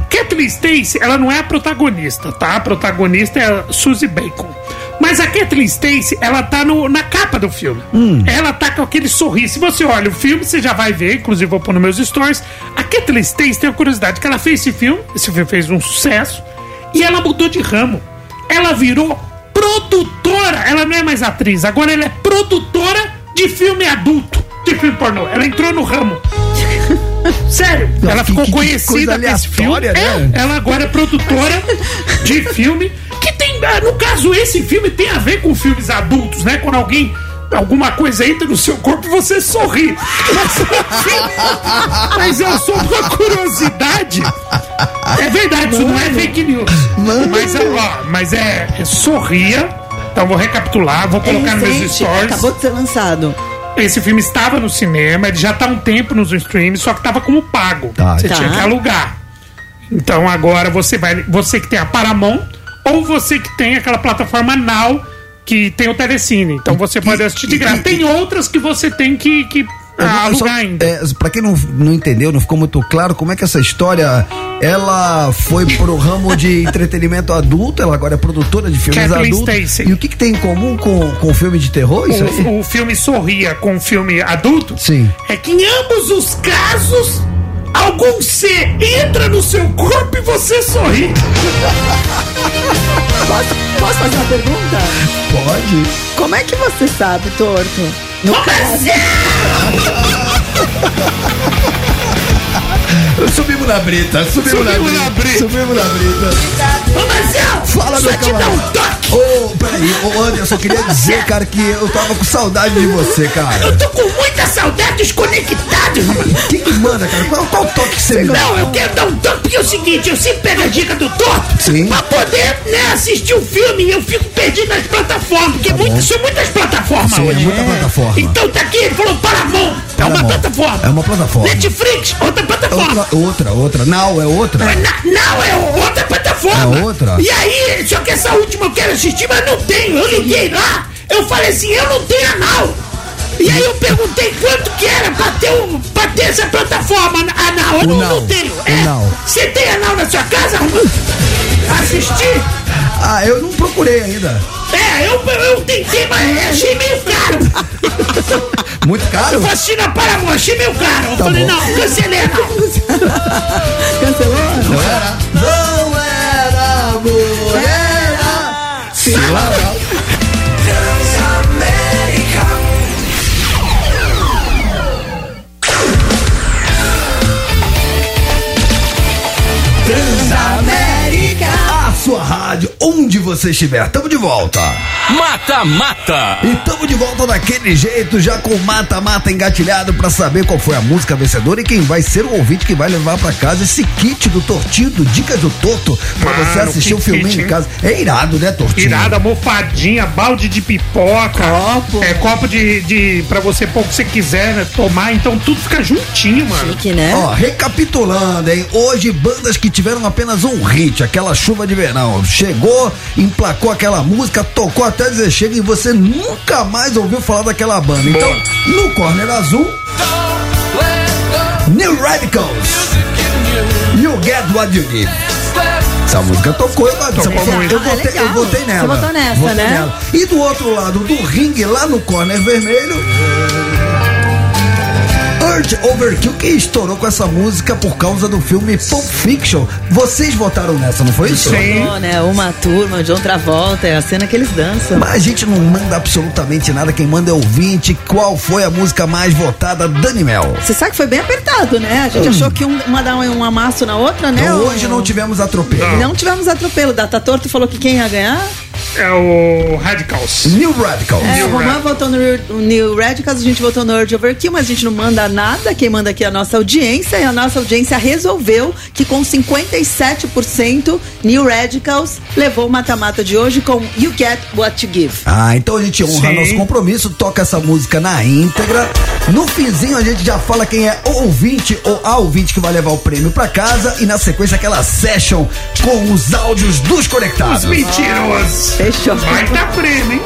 Kathleen Stacy, ela não é a protagonista, tá? A protagonista é a Suzy Bacon. Mas a Kathleen Stacy, ela tá no, na capa do filme. Ela tá com aquele sorriso. Se você olha o filme, você já vai ver, inclusive vou pôr nos meus stories. A Kathleen Stacy tem uma curiosidade: que ela fez esse filme, esse filme fez um sucesso, e ela mudou de ramo. Ela virou produtora. Ela não é mais atriz, agora ela é produtora de filme adulto, de filme pornô. Ela entrou no ramo. Sério, Nossa, ela ficou que- que conhecida nesse filme. né? É, ela agora é produtora de filme tem, ah, no caso esse filme tem a ver com filmes adultos, né? Quando alguém alguma coisa entra no seu corpo, você sorri. Mas, enfim, mas é só uma curiosidade. É verdade, isso não é fake news. Mas, é, ó, mas é, é sorria. Então vou recapitular, vou colocar é nos meus stories. acabou de ser lançado. Esse filme estava no cinema, ele já tá há um tempo nos streams, só que tava como pago. Tá. Você Tá. tinha que alugar. Então agora você vai. Você que tem a Paramount, ou você que tem aquela plataforma Now que tem o Telecine. Então você pode assistir de graça. Tem outras que você tem que, que ah, vou- só- ainda. É, pra quem não, não entendeu, não ficou muito claro como é que essa história ela foi pro ramo de entretenimento adulto, ela agora é produtora de filmes Kathleen adultos. Stacey. E o que, que tem em comum com, com o filme de terror? O, o filme Sorria com o filme adulto Sim. é que em ambos os casos algum ser entra no seu corpo e você sorri. Posso, posso fazer uma pergunta? Pode. Como é que você sabe, torto? No caso. Subimos na brita, subimos, na, Subimos brita, na brita. Subimos na brita. Ô Marcel, Fala, só meu te dar camarada. um toque. Ô, peraí, ô Anderson, eu queria dizer, cara, que eu tava com saudade de você, cara. Eu tô com muita saudade desconectado, irmão. Quem que manda, cara? Qual, qual o toque que você me? Não, eu quero dar um toque porque é o seguinte, eu sempre pego a dica do Torto Sim. pra poder, né, assistir o filme e eu fico perdido nas plataformas, porque muitas, são muitas plataformas Tá Sim, é hoje. muita plataforma. Então tá aqui, ele falou Paramount, é uma plataforma. É uma plataforma. Netflix, outra plataforma. Outra, outra, outra. Não, é outra. Não, é outra plataforma. É outra? E aí, só que essa última eu quero assistir, mas não tenho. Eu liguei lá, eu falei assim, eu não tenho anal. E aí eu perguntei quanto que era pra ter, um, pra ter essa plataforma anal. Eu não, Now. não tenho. É. Você tem anal na sua casa? Assistir? Ah, eu não procurei ainda. É, eu, eu tentei, mas achei meio caro. Muito caro? Eu assistir na Paramount, achei meio caro. Eu Tá falei, bom. não, cancelei. Cancelou? Não era? Onde você estiver. Tamo de volta. Mata Mata. E tamo de volta daquele jeito, já com mata-mata engatilhado pra saber qual foi a música vencedora e quem vai ser o ouvinte que vai levar pra casa esse kit do Tortinho, do Dicas do Torto, pra Mano, você assistir o filminho kit, em casa. É irado, né, Tortinho? Irada, almofadinha, balde de pipoca. Copo. É, copo de, de. pra você pôr o que você quiser, né, tomar. Então tudo fica juntinho, mano. Chique, né? Ó, recapitulando, hein? Hoje, bandas que tiveram apenas um hit, aquela chuva de verão. Chegou, emplacou aquela música, tocou até dizer chega e você nunca mais ouviu falar daquela banda. Então, no corner azul, New Radicals. You get what you give. Essa música tocou, eu, Tocou eu, Ah, é votei, eu votei nela. Você votou nessa, Votei né? nela. E do outro lado do ringue, lá no corner vermelho, Urge Overkill, que estourou com essa música por causa do filme Pulp Fiction. Vocês votaram nessa, não foi isso? Sim. Né? Uma turma de outra volta, é a cena que eles dançam. Mas a gente não manda absolutamente nada, quem manda é ouvinte. Qual foi a música mais votada, Dani Mel? Você sabe que foi bem apertado, né? A gente achou que um, uma dá um, um amasso na outra, né? Então, hoje não tivemos atropelo. Não tivemos atropelo. Data Torto falou que quem ia ganhar? É o Radicals. New Radicals. É, o Roman Radicals. votou no, no New Radicals, a gente votou no Urge Overkill, mas a gente não manda nada. Quem manda aqui é a nossa audiência e a nossa audiência resolveu que com 57% New Radicals levou o mata-mata de hoje com You Get What You Give. Ah, então a gente honra Sim. nosso compromisso, toca essa música na íntegra. No finzinho a gente já fala quem é o ouvinte ou a ouvinte que vai levar o prêmio pra casa e na sequência aquela session com os áudios dos conectados. Os mentirosos. Fechou. Vai prêmio, hein?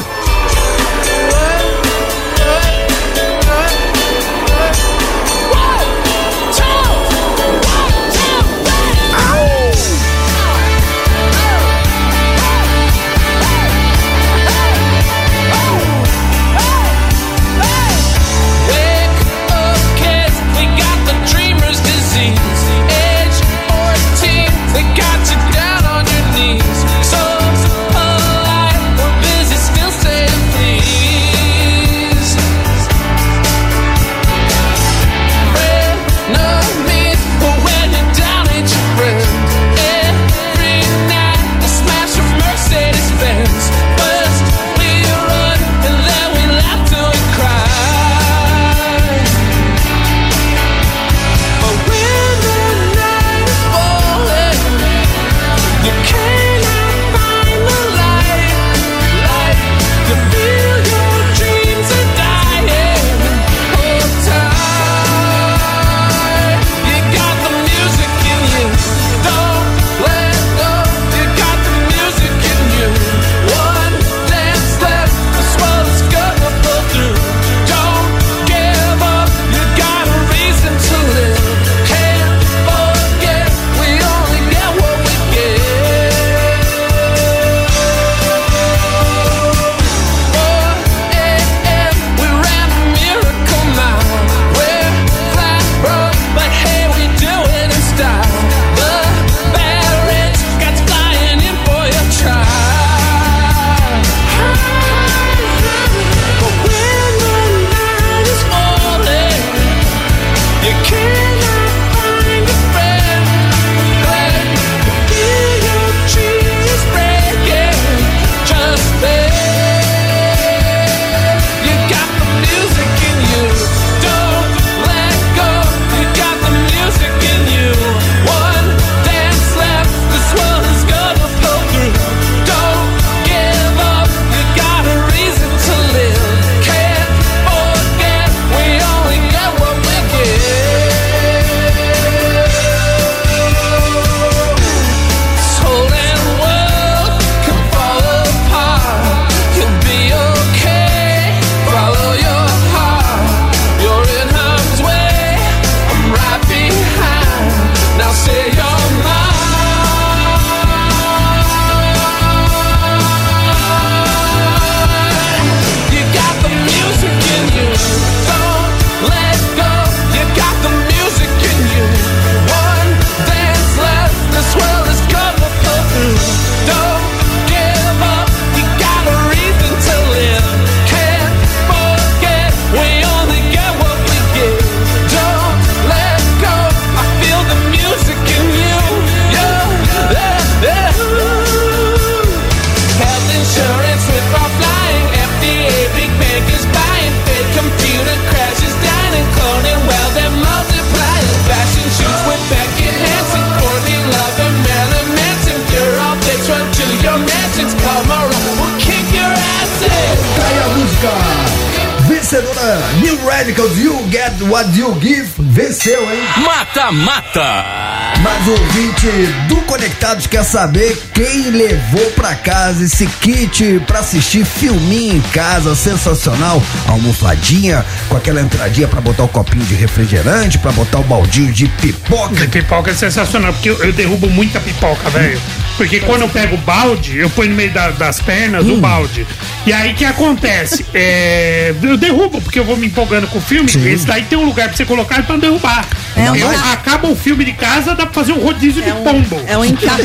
Esse kit pra assistir filminho em casa, sensacional, almofadinha, com aquela entradinha pra botar o copinho de refrigerante, pra botar o baldinho de pipoca. De pipoca é sensacional, porque eu, eu derrubo muita pipoca, velho. Porque quando eu pego o balde, eu ponho no meio da- das pernas Hum. o balde. E aí o que acontece? É, eu derrubo, porque eu vou me empolgando com o filme. Esse daí tem um lugar pra você colocar pra não derrubar. É um eu, acaba o filme de casa, dá pra fazer um rodízio de pombo. É um encargo.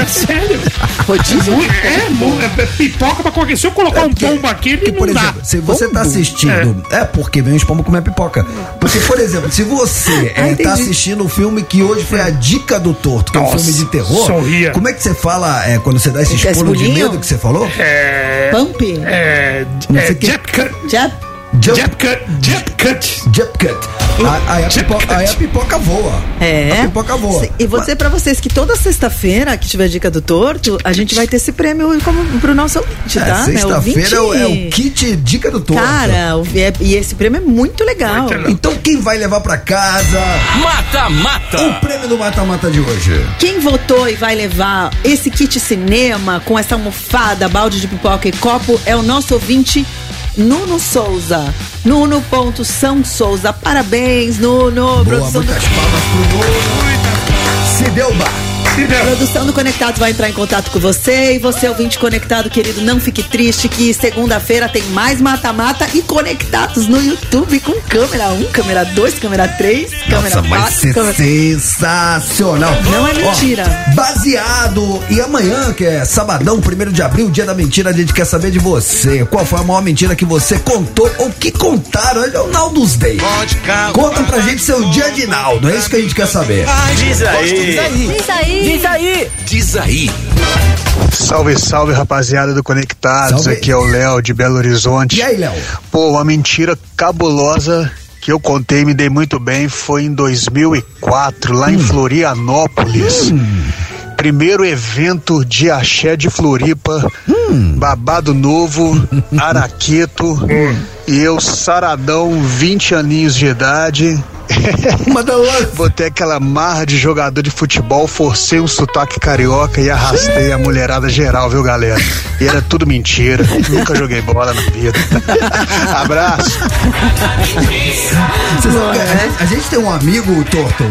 É sério. Rodízio Mu- é, mu- é pipoca pra qualquer. Se eu colocar um pombo aqui, ele não Por dá. exemplo, se você tá assistindo. É. porque vem os pombos comer pipoca. Porque, por exemplo, se você Ah, é, tá assistindo o filme que hoje foi a dica do torto, que é um Nossa, filme de terror. sorria. Como é que você fala é, quando você dá esse pulo de medo que você falou? É. Pump? É. Não é sei o que. jump cut. Jump. Jump, Jump cut. Jump cut. jump cut. A- Aí a, Jump pipoca, cut. aí a pipoca voa. É. A pipoca voa. E vou dizer pra vocês que toda sexta-feira que tiver dica do torto, a gente vai ter esse prêmio como pro nosso ouvinte, É, tá? Sexta-feira é, o- é o Ouvinte. kit dica do torto. Cara, o- é- e esse prêmio é muito legal. Então quem vai levar pra casa Mata, mata. o prêmio do Mata-Mata de hoje? Quem votou e vai levar esse kit cinema com essa almofada, balde de pipoca e copo é o nosso ouvinte Nuno Souza. Nuno.São Souza. Parabéns, Nuno. Boa, muitas palmas pro Nuno. Se deu bar. A produção do Conectados vai entrar em contato com você e você, ouvinte conectado, querido, não fique triste que segunda-feira tem mais mata-mata e conectados no YouTube com câmera 1, câmera 2, câmera 3, câmera Nossa, vai 4, ser câmera... sensacional. Não é Ó, mentira. baseado. E amanhã, que é sabadão, 1 de abril, dia da mentira, a gente quer saber de você. Qual foi a maior mentira que você contou ou que contaram? Hoje é o Naldos Day. Conta pra gente seu dia de Naldo. É isso que a gente quer saber. Diz aí. Diz aí. Diz aí. Diz aí. Diz aí. Salve, salve, rapaziada do Conectados. Salve. Aqui é o Léo de Belo Horizonte. E aí, Léo? Pô, uma mentira cabulosa que eu contei e me dei muito bem foi em 2004, lá em Florianópolis. Primeiro evento de axé de Floripa, babado novo, araqueto, e eu saradão, 20 aninhos de idade. Botei aquela marra de jogador de futebol, forcei um sotaque carioca e arrastei a mulherada geral, viu, galera? E era tudo mentira. Nunca joguei bola na vida. Abraço. Sabe a, gente, a gente tem um amigo, Torto,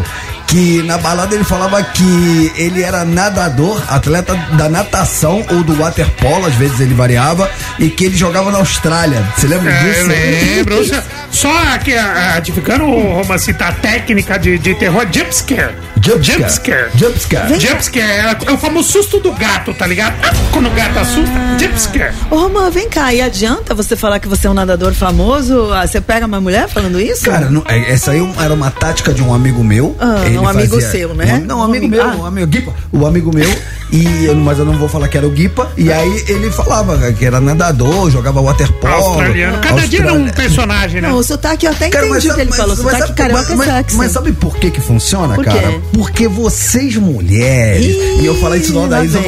que na balada ele falava que ele era nadador, atleta da natação ou do waterpolo, às vezes ele variava, e que ele jogava na Austrália. Você lembra É, disso? eu lembro. Só- aqui, ah, ratificando o Romacita, a técnica de, de terror, jumpscare. Jumpscare. Jumpscare. Jumpscare. Jumpscare é, é o famoso susto do gato, tá ligado? Ah, Quando o gato assusta, jumpscare. Ô, Romã, vem cá, e adianta você falar que você é um nadador famoso? Ah, Você pega uma mulher falando isso? Cara, não, é- essa aí era uma tática de um amigo meu. Ah, Ele um amigo seu, né? Um, não, um Um amigo amigo- meu, ah. um amigo Guipa, o amigo meu. E eu, mas eu não vou falar que era o Guipa. E aí ele falava que era nadador, jogava waterpolo. Australiano. Cada dia era um personagem, né? Não, o sotaque eu até Cara, entendi o que ele mas- falou. mas Sotaque sabe- carioca mas, é sexy. mas sabe por que que funciona, Por quê? Porque vocês mulheres, Ih, e eu falar isso não da lá Isa,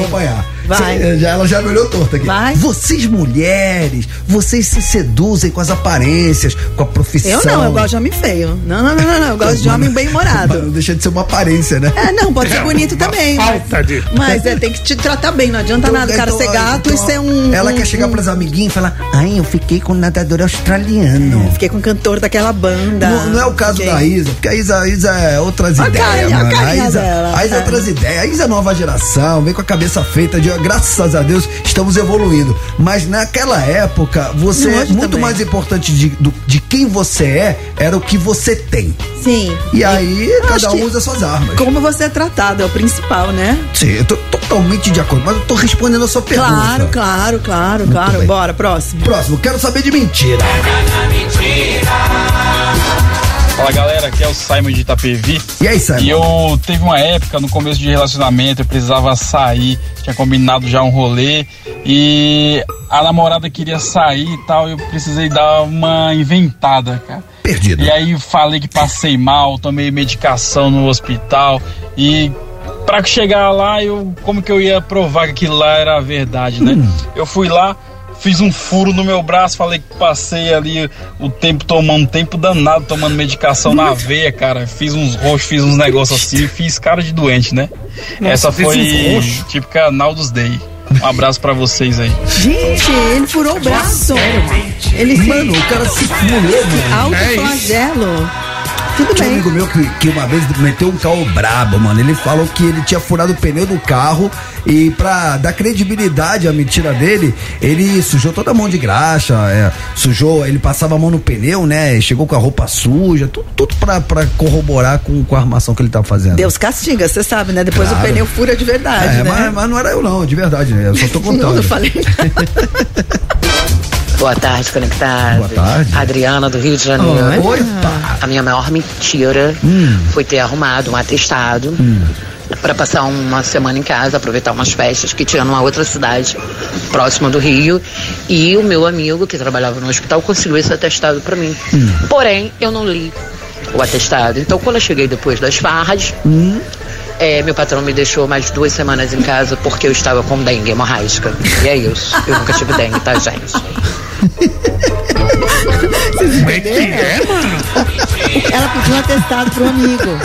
Vai. Cê- já, ela já me olhou torta aqui. Vai. Vocês mulheres, vocês se seduzem com as aparências, com a profissão. Eu não, eu gosto de homem feio. Não, não, não, não, não, eu gosto de homem bem morado. Não deixa de ser uma aparência, né? É, não, pode ser bonito também. Mas, Falta de. mas é, tem que te tratar bem, não adianta nada o cara Então, ser gato então, e ser um. Ela um- quer chegar um- pras amiguinhas e falar: Ai, eu fiquei com um nadador australiano. Fiquei com o cantor daquela banda. Não, não é o caso Fiquei- da Isa, porque a Isa, a Isa é outras A ideias, carinha, a mano. A Isa, dela. a Isa é outras ideias. A Isa é nova geração, vem com a cabeça feita de graças a Deus estamos evoluindo. Mas naquela época, você hoje muito também. mais importante de, do- de quem você é, era o que você tem. Sim. E aí, Eu cada um usa suas armas. Como você é tratado, é o principal, né? Sim, eu tô totalmente de acordo, mas eu tô respondendo a sua pergunta. Claro, claro, claro, claro. bem. Bora, próximo. Próximo, quero saber de mentira. Fala galera, aqui é o Simon de Itapevi. E aí, Simon? E eu teve uma época no começo de relacionamento, eu precisava sair, tinha combinado já um rolê e a namorada queria sair e tal, eu precisei dar uma inventada, cara. Perdido. E aí falei que passei mal, tomei medicação no hospital e pra chegar lá, eu como que eu ia provar que aquilo lá era a verdade, né? Eu fui lá, fiz um furo no meu braço, falei que passei ali o tempo tomando, um tempo danado, tomando medicação na veia, cara. Fiz uns roxos, fiz uns negócios assim, fiz cara de doente, né? Nossa, Essa foi uns roxos? típica Naldos Day. Um abraço pra vocês aí. Gente, ele furou o braço. Ele. Mano, o cara se furou, mano. Alto flagelo. Tudo Tinha um bem. amigo meu que, que uma vez meteu um carro brabo, mano. Ele falou que ele tinha furado o pneu do carro e pra dar credibilidade à mentira dele, ele sujou toda a mão de graxa, é, sujou, ele passava a mão no pneu, né? Chegou com a roupa suja, tudo, tudo pra, pra corroborar com, com a armação que ele tava fazendo. Deus castiga, você sabe, né? Depois Claro. o pneu fura de verdade, É, né? mas, mas não era eu não, de verdade, né? Eu só tô contando. Não, eu falei. Boa tarde, conectado. Boa tarde. Adriana do Rio de Janeiro. Opa. A minha maior mentira Hum. foi ter arrumado um atestado para passar uma semana em casa, aproveitar umas festas que tinha numa outra cidade próxima do Rio. E o meu amigo que trabalhava no hospital conseguiu esse atestado para mim. Hum. Porém, eu não li o atestado. Então, quando eu cheguei depois das farras, Hum. É, meu patrão me deixou mais duas semanas em casa porque eu estava com dengue hemorrágica. E é isso. Eu nunca tive dengue, tá, gente? Como é que é, mano? Ela pediu um atestado pro amigo.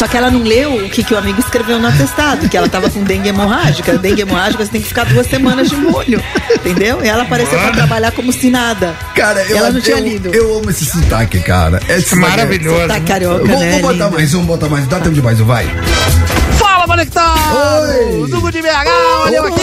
Só que ela não leu o que, que o amigo escreveu no atestado, que ela tava com dengue hemorrágica. Dengue hemorrágica você tem que ficar duas semanas de molho. Entendeu? E ela apareceu pra trabalhar como se nada. Cara, eu, ela não tinha eu, lido. eu amo esse sotaque, cara. É esse Maravilhoso. Tá carioca, Vamos, né? vamos botar lindo? mais um, bota mais um. Dá tempo de mais um, vai. Fala, conectado! Oi. Dugo de BH, olha eu aqui!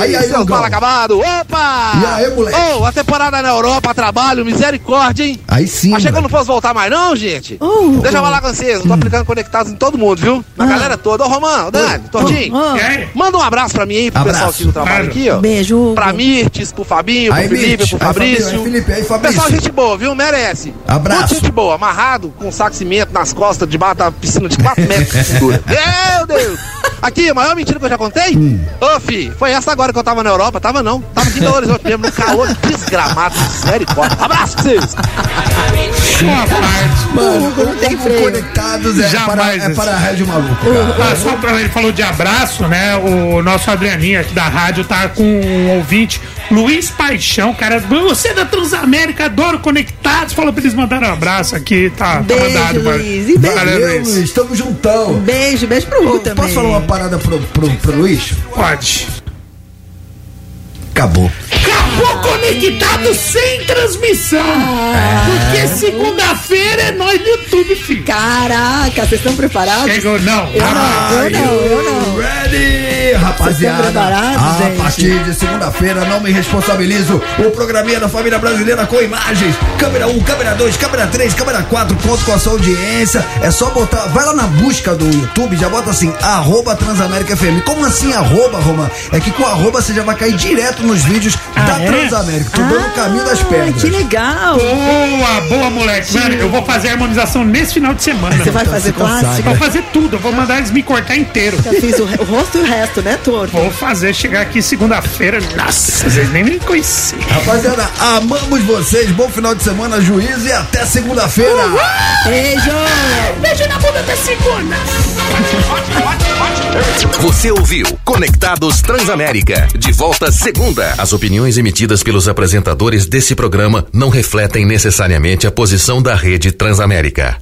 Ai, ai, Seu Dugão. fala acabado! Opa! E aí, moleque? Ô, a temporada na Europa, trabalho, misericórdia, hein? Aí sim. Achei que eu não fosse voltar mais, não, gente? Oh, Deixa eu falar com vocês, eu tô aplicando conectados em todo mundo, viu? Na galera toda. Ô, Romão, ô, Dani, Tortinho, oh. E aí? manda um abraço pra mim aí, pro Abraço. pessoal aqui do trabalho aqui, ó. Beijo. Pra Mirtes, pro Fabinho, pro Aí, Felipe, pro Aí, Fabrício. aí, Felipe, aí, Fabrício. Pessoal, gente boa, viu? Merece. Abraço. Muita gente boa, amarrado com um saco de cimento nas costas, debaixo da piscina de 4 metros de cintura. Meu Deus! Aqui, a maior mentira que eu já contei? Hum. Ô, fi, foi essa agora que eu tava na Europa. Tava não. Tava aqui em Belo Horizonte mesmo, no calor desgramado. Misericórdia. Abraço pra vocês. Parte. Mano, não tem freio. Conectados é para, Jamais é para a Rádio Maluco. Ah, só pra ele falou de abraço, né? O nosso Adrianinho aqui da rádio tá com um ouvinte, Luiz Paixão, cara. Você é da Transamérica, adoro conectados. Fala pra eles mandarem um abraço aqui, tá, tá Beijo, mandado. pra- Luiz. E beijo, Valeu, Luiz. Luiz, estamos juntão. Beijo, beijo pro Hugo também. Posso falar uma parada pro, pro, pro Luiz? Pode. Acabou. Acabou conectado sem transmissão. Porque segunda-feira é nós no YouTube, filho. Caraca, vocês estão preparados? Chegou, não. Eu não, eu não, eu não. Ready, rapaziada. a gente? partir de segunda-feira, não me responsabilizo. O programinha da família brasileira com imagens. Câmera 1, câmera 2, câmera 3, câmera 4. Conto com a sua audiência. É só botar. Vai lá na busca do YouTube, já bota assim, arroba Transamérica FM. Como assim, arroba, Roman? É que com arroba você já vai cair direto nos vídeos da é? Transamérica. Tô dando o caminho das pedras. Que legal. Boa, boa, moleque. Mano, eu vou fazer a harmonização nesse final de semana. Você vai fazer clássico? Vou fazer tudo, eu vou mandar eles me cortar inteiro. Já fiz o, o rosto e o resto, né, torto? Vou fazer chegar aqui segunda-feira. Nossa, vocês nem me conheciam. Rapaziada, amamos vocês. Bom final de semana, juízo e até segunda-feira. Beijo! Beijo na bunda da segunda. Você ouviu Conectados Transamérica. De volta segunda. As opiniões emitidas pelos apresentadores desse programa não refletem necessariamente a posição da rede Transamérica.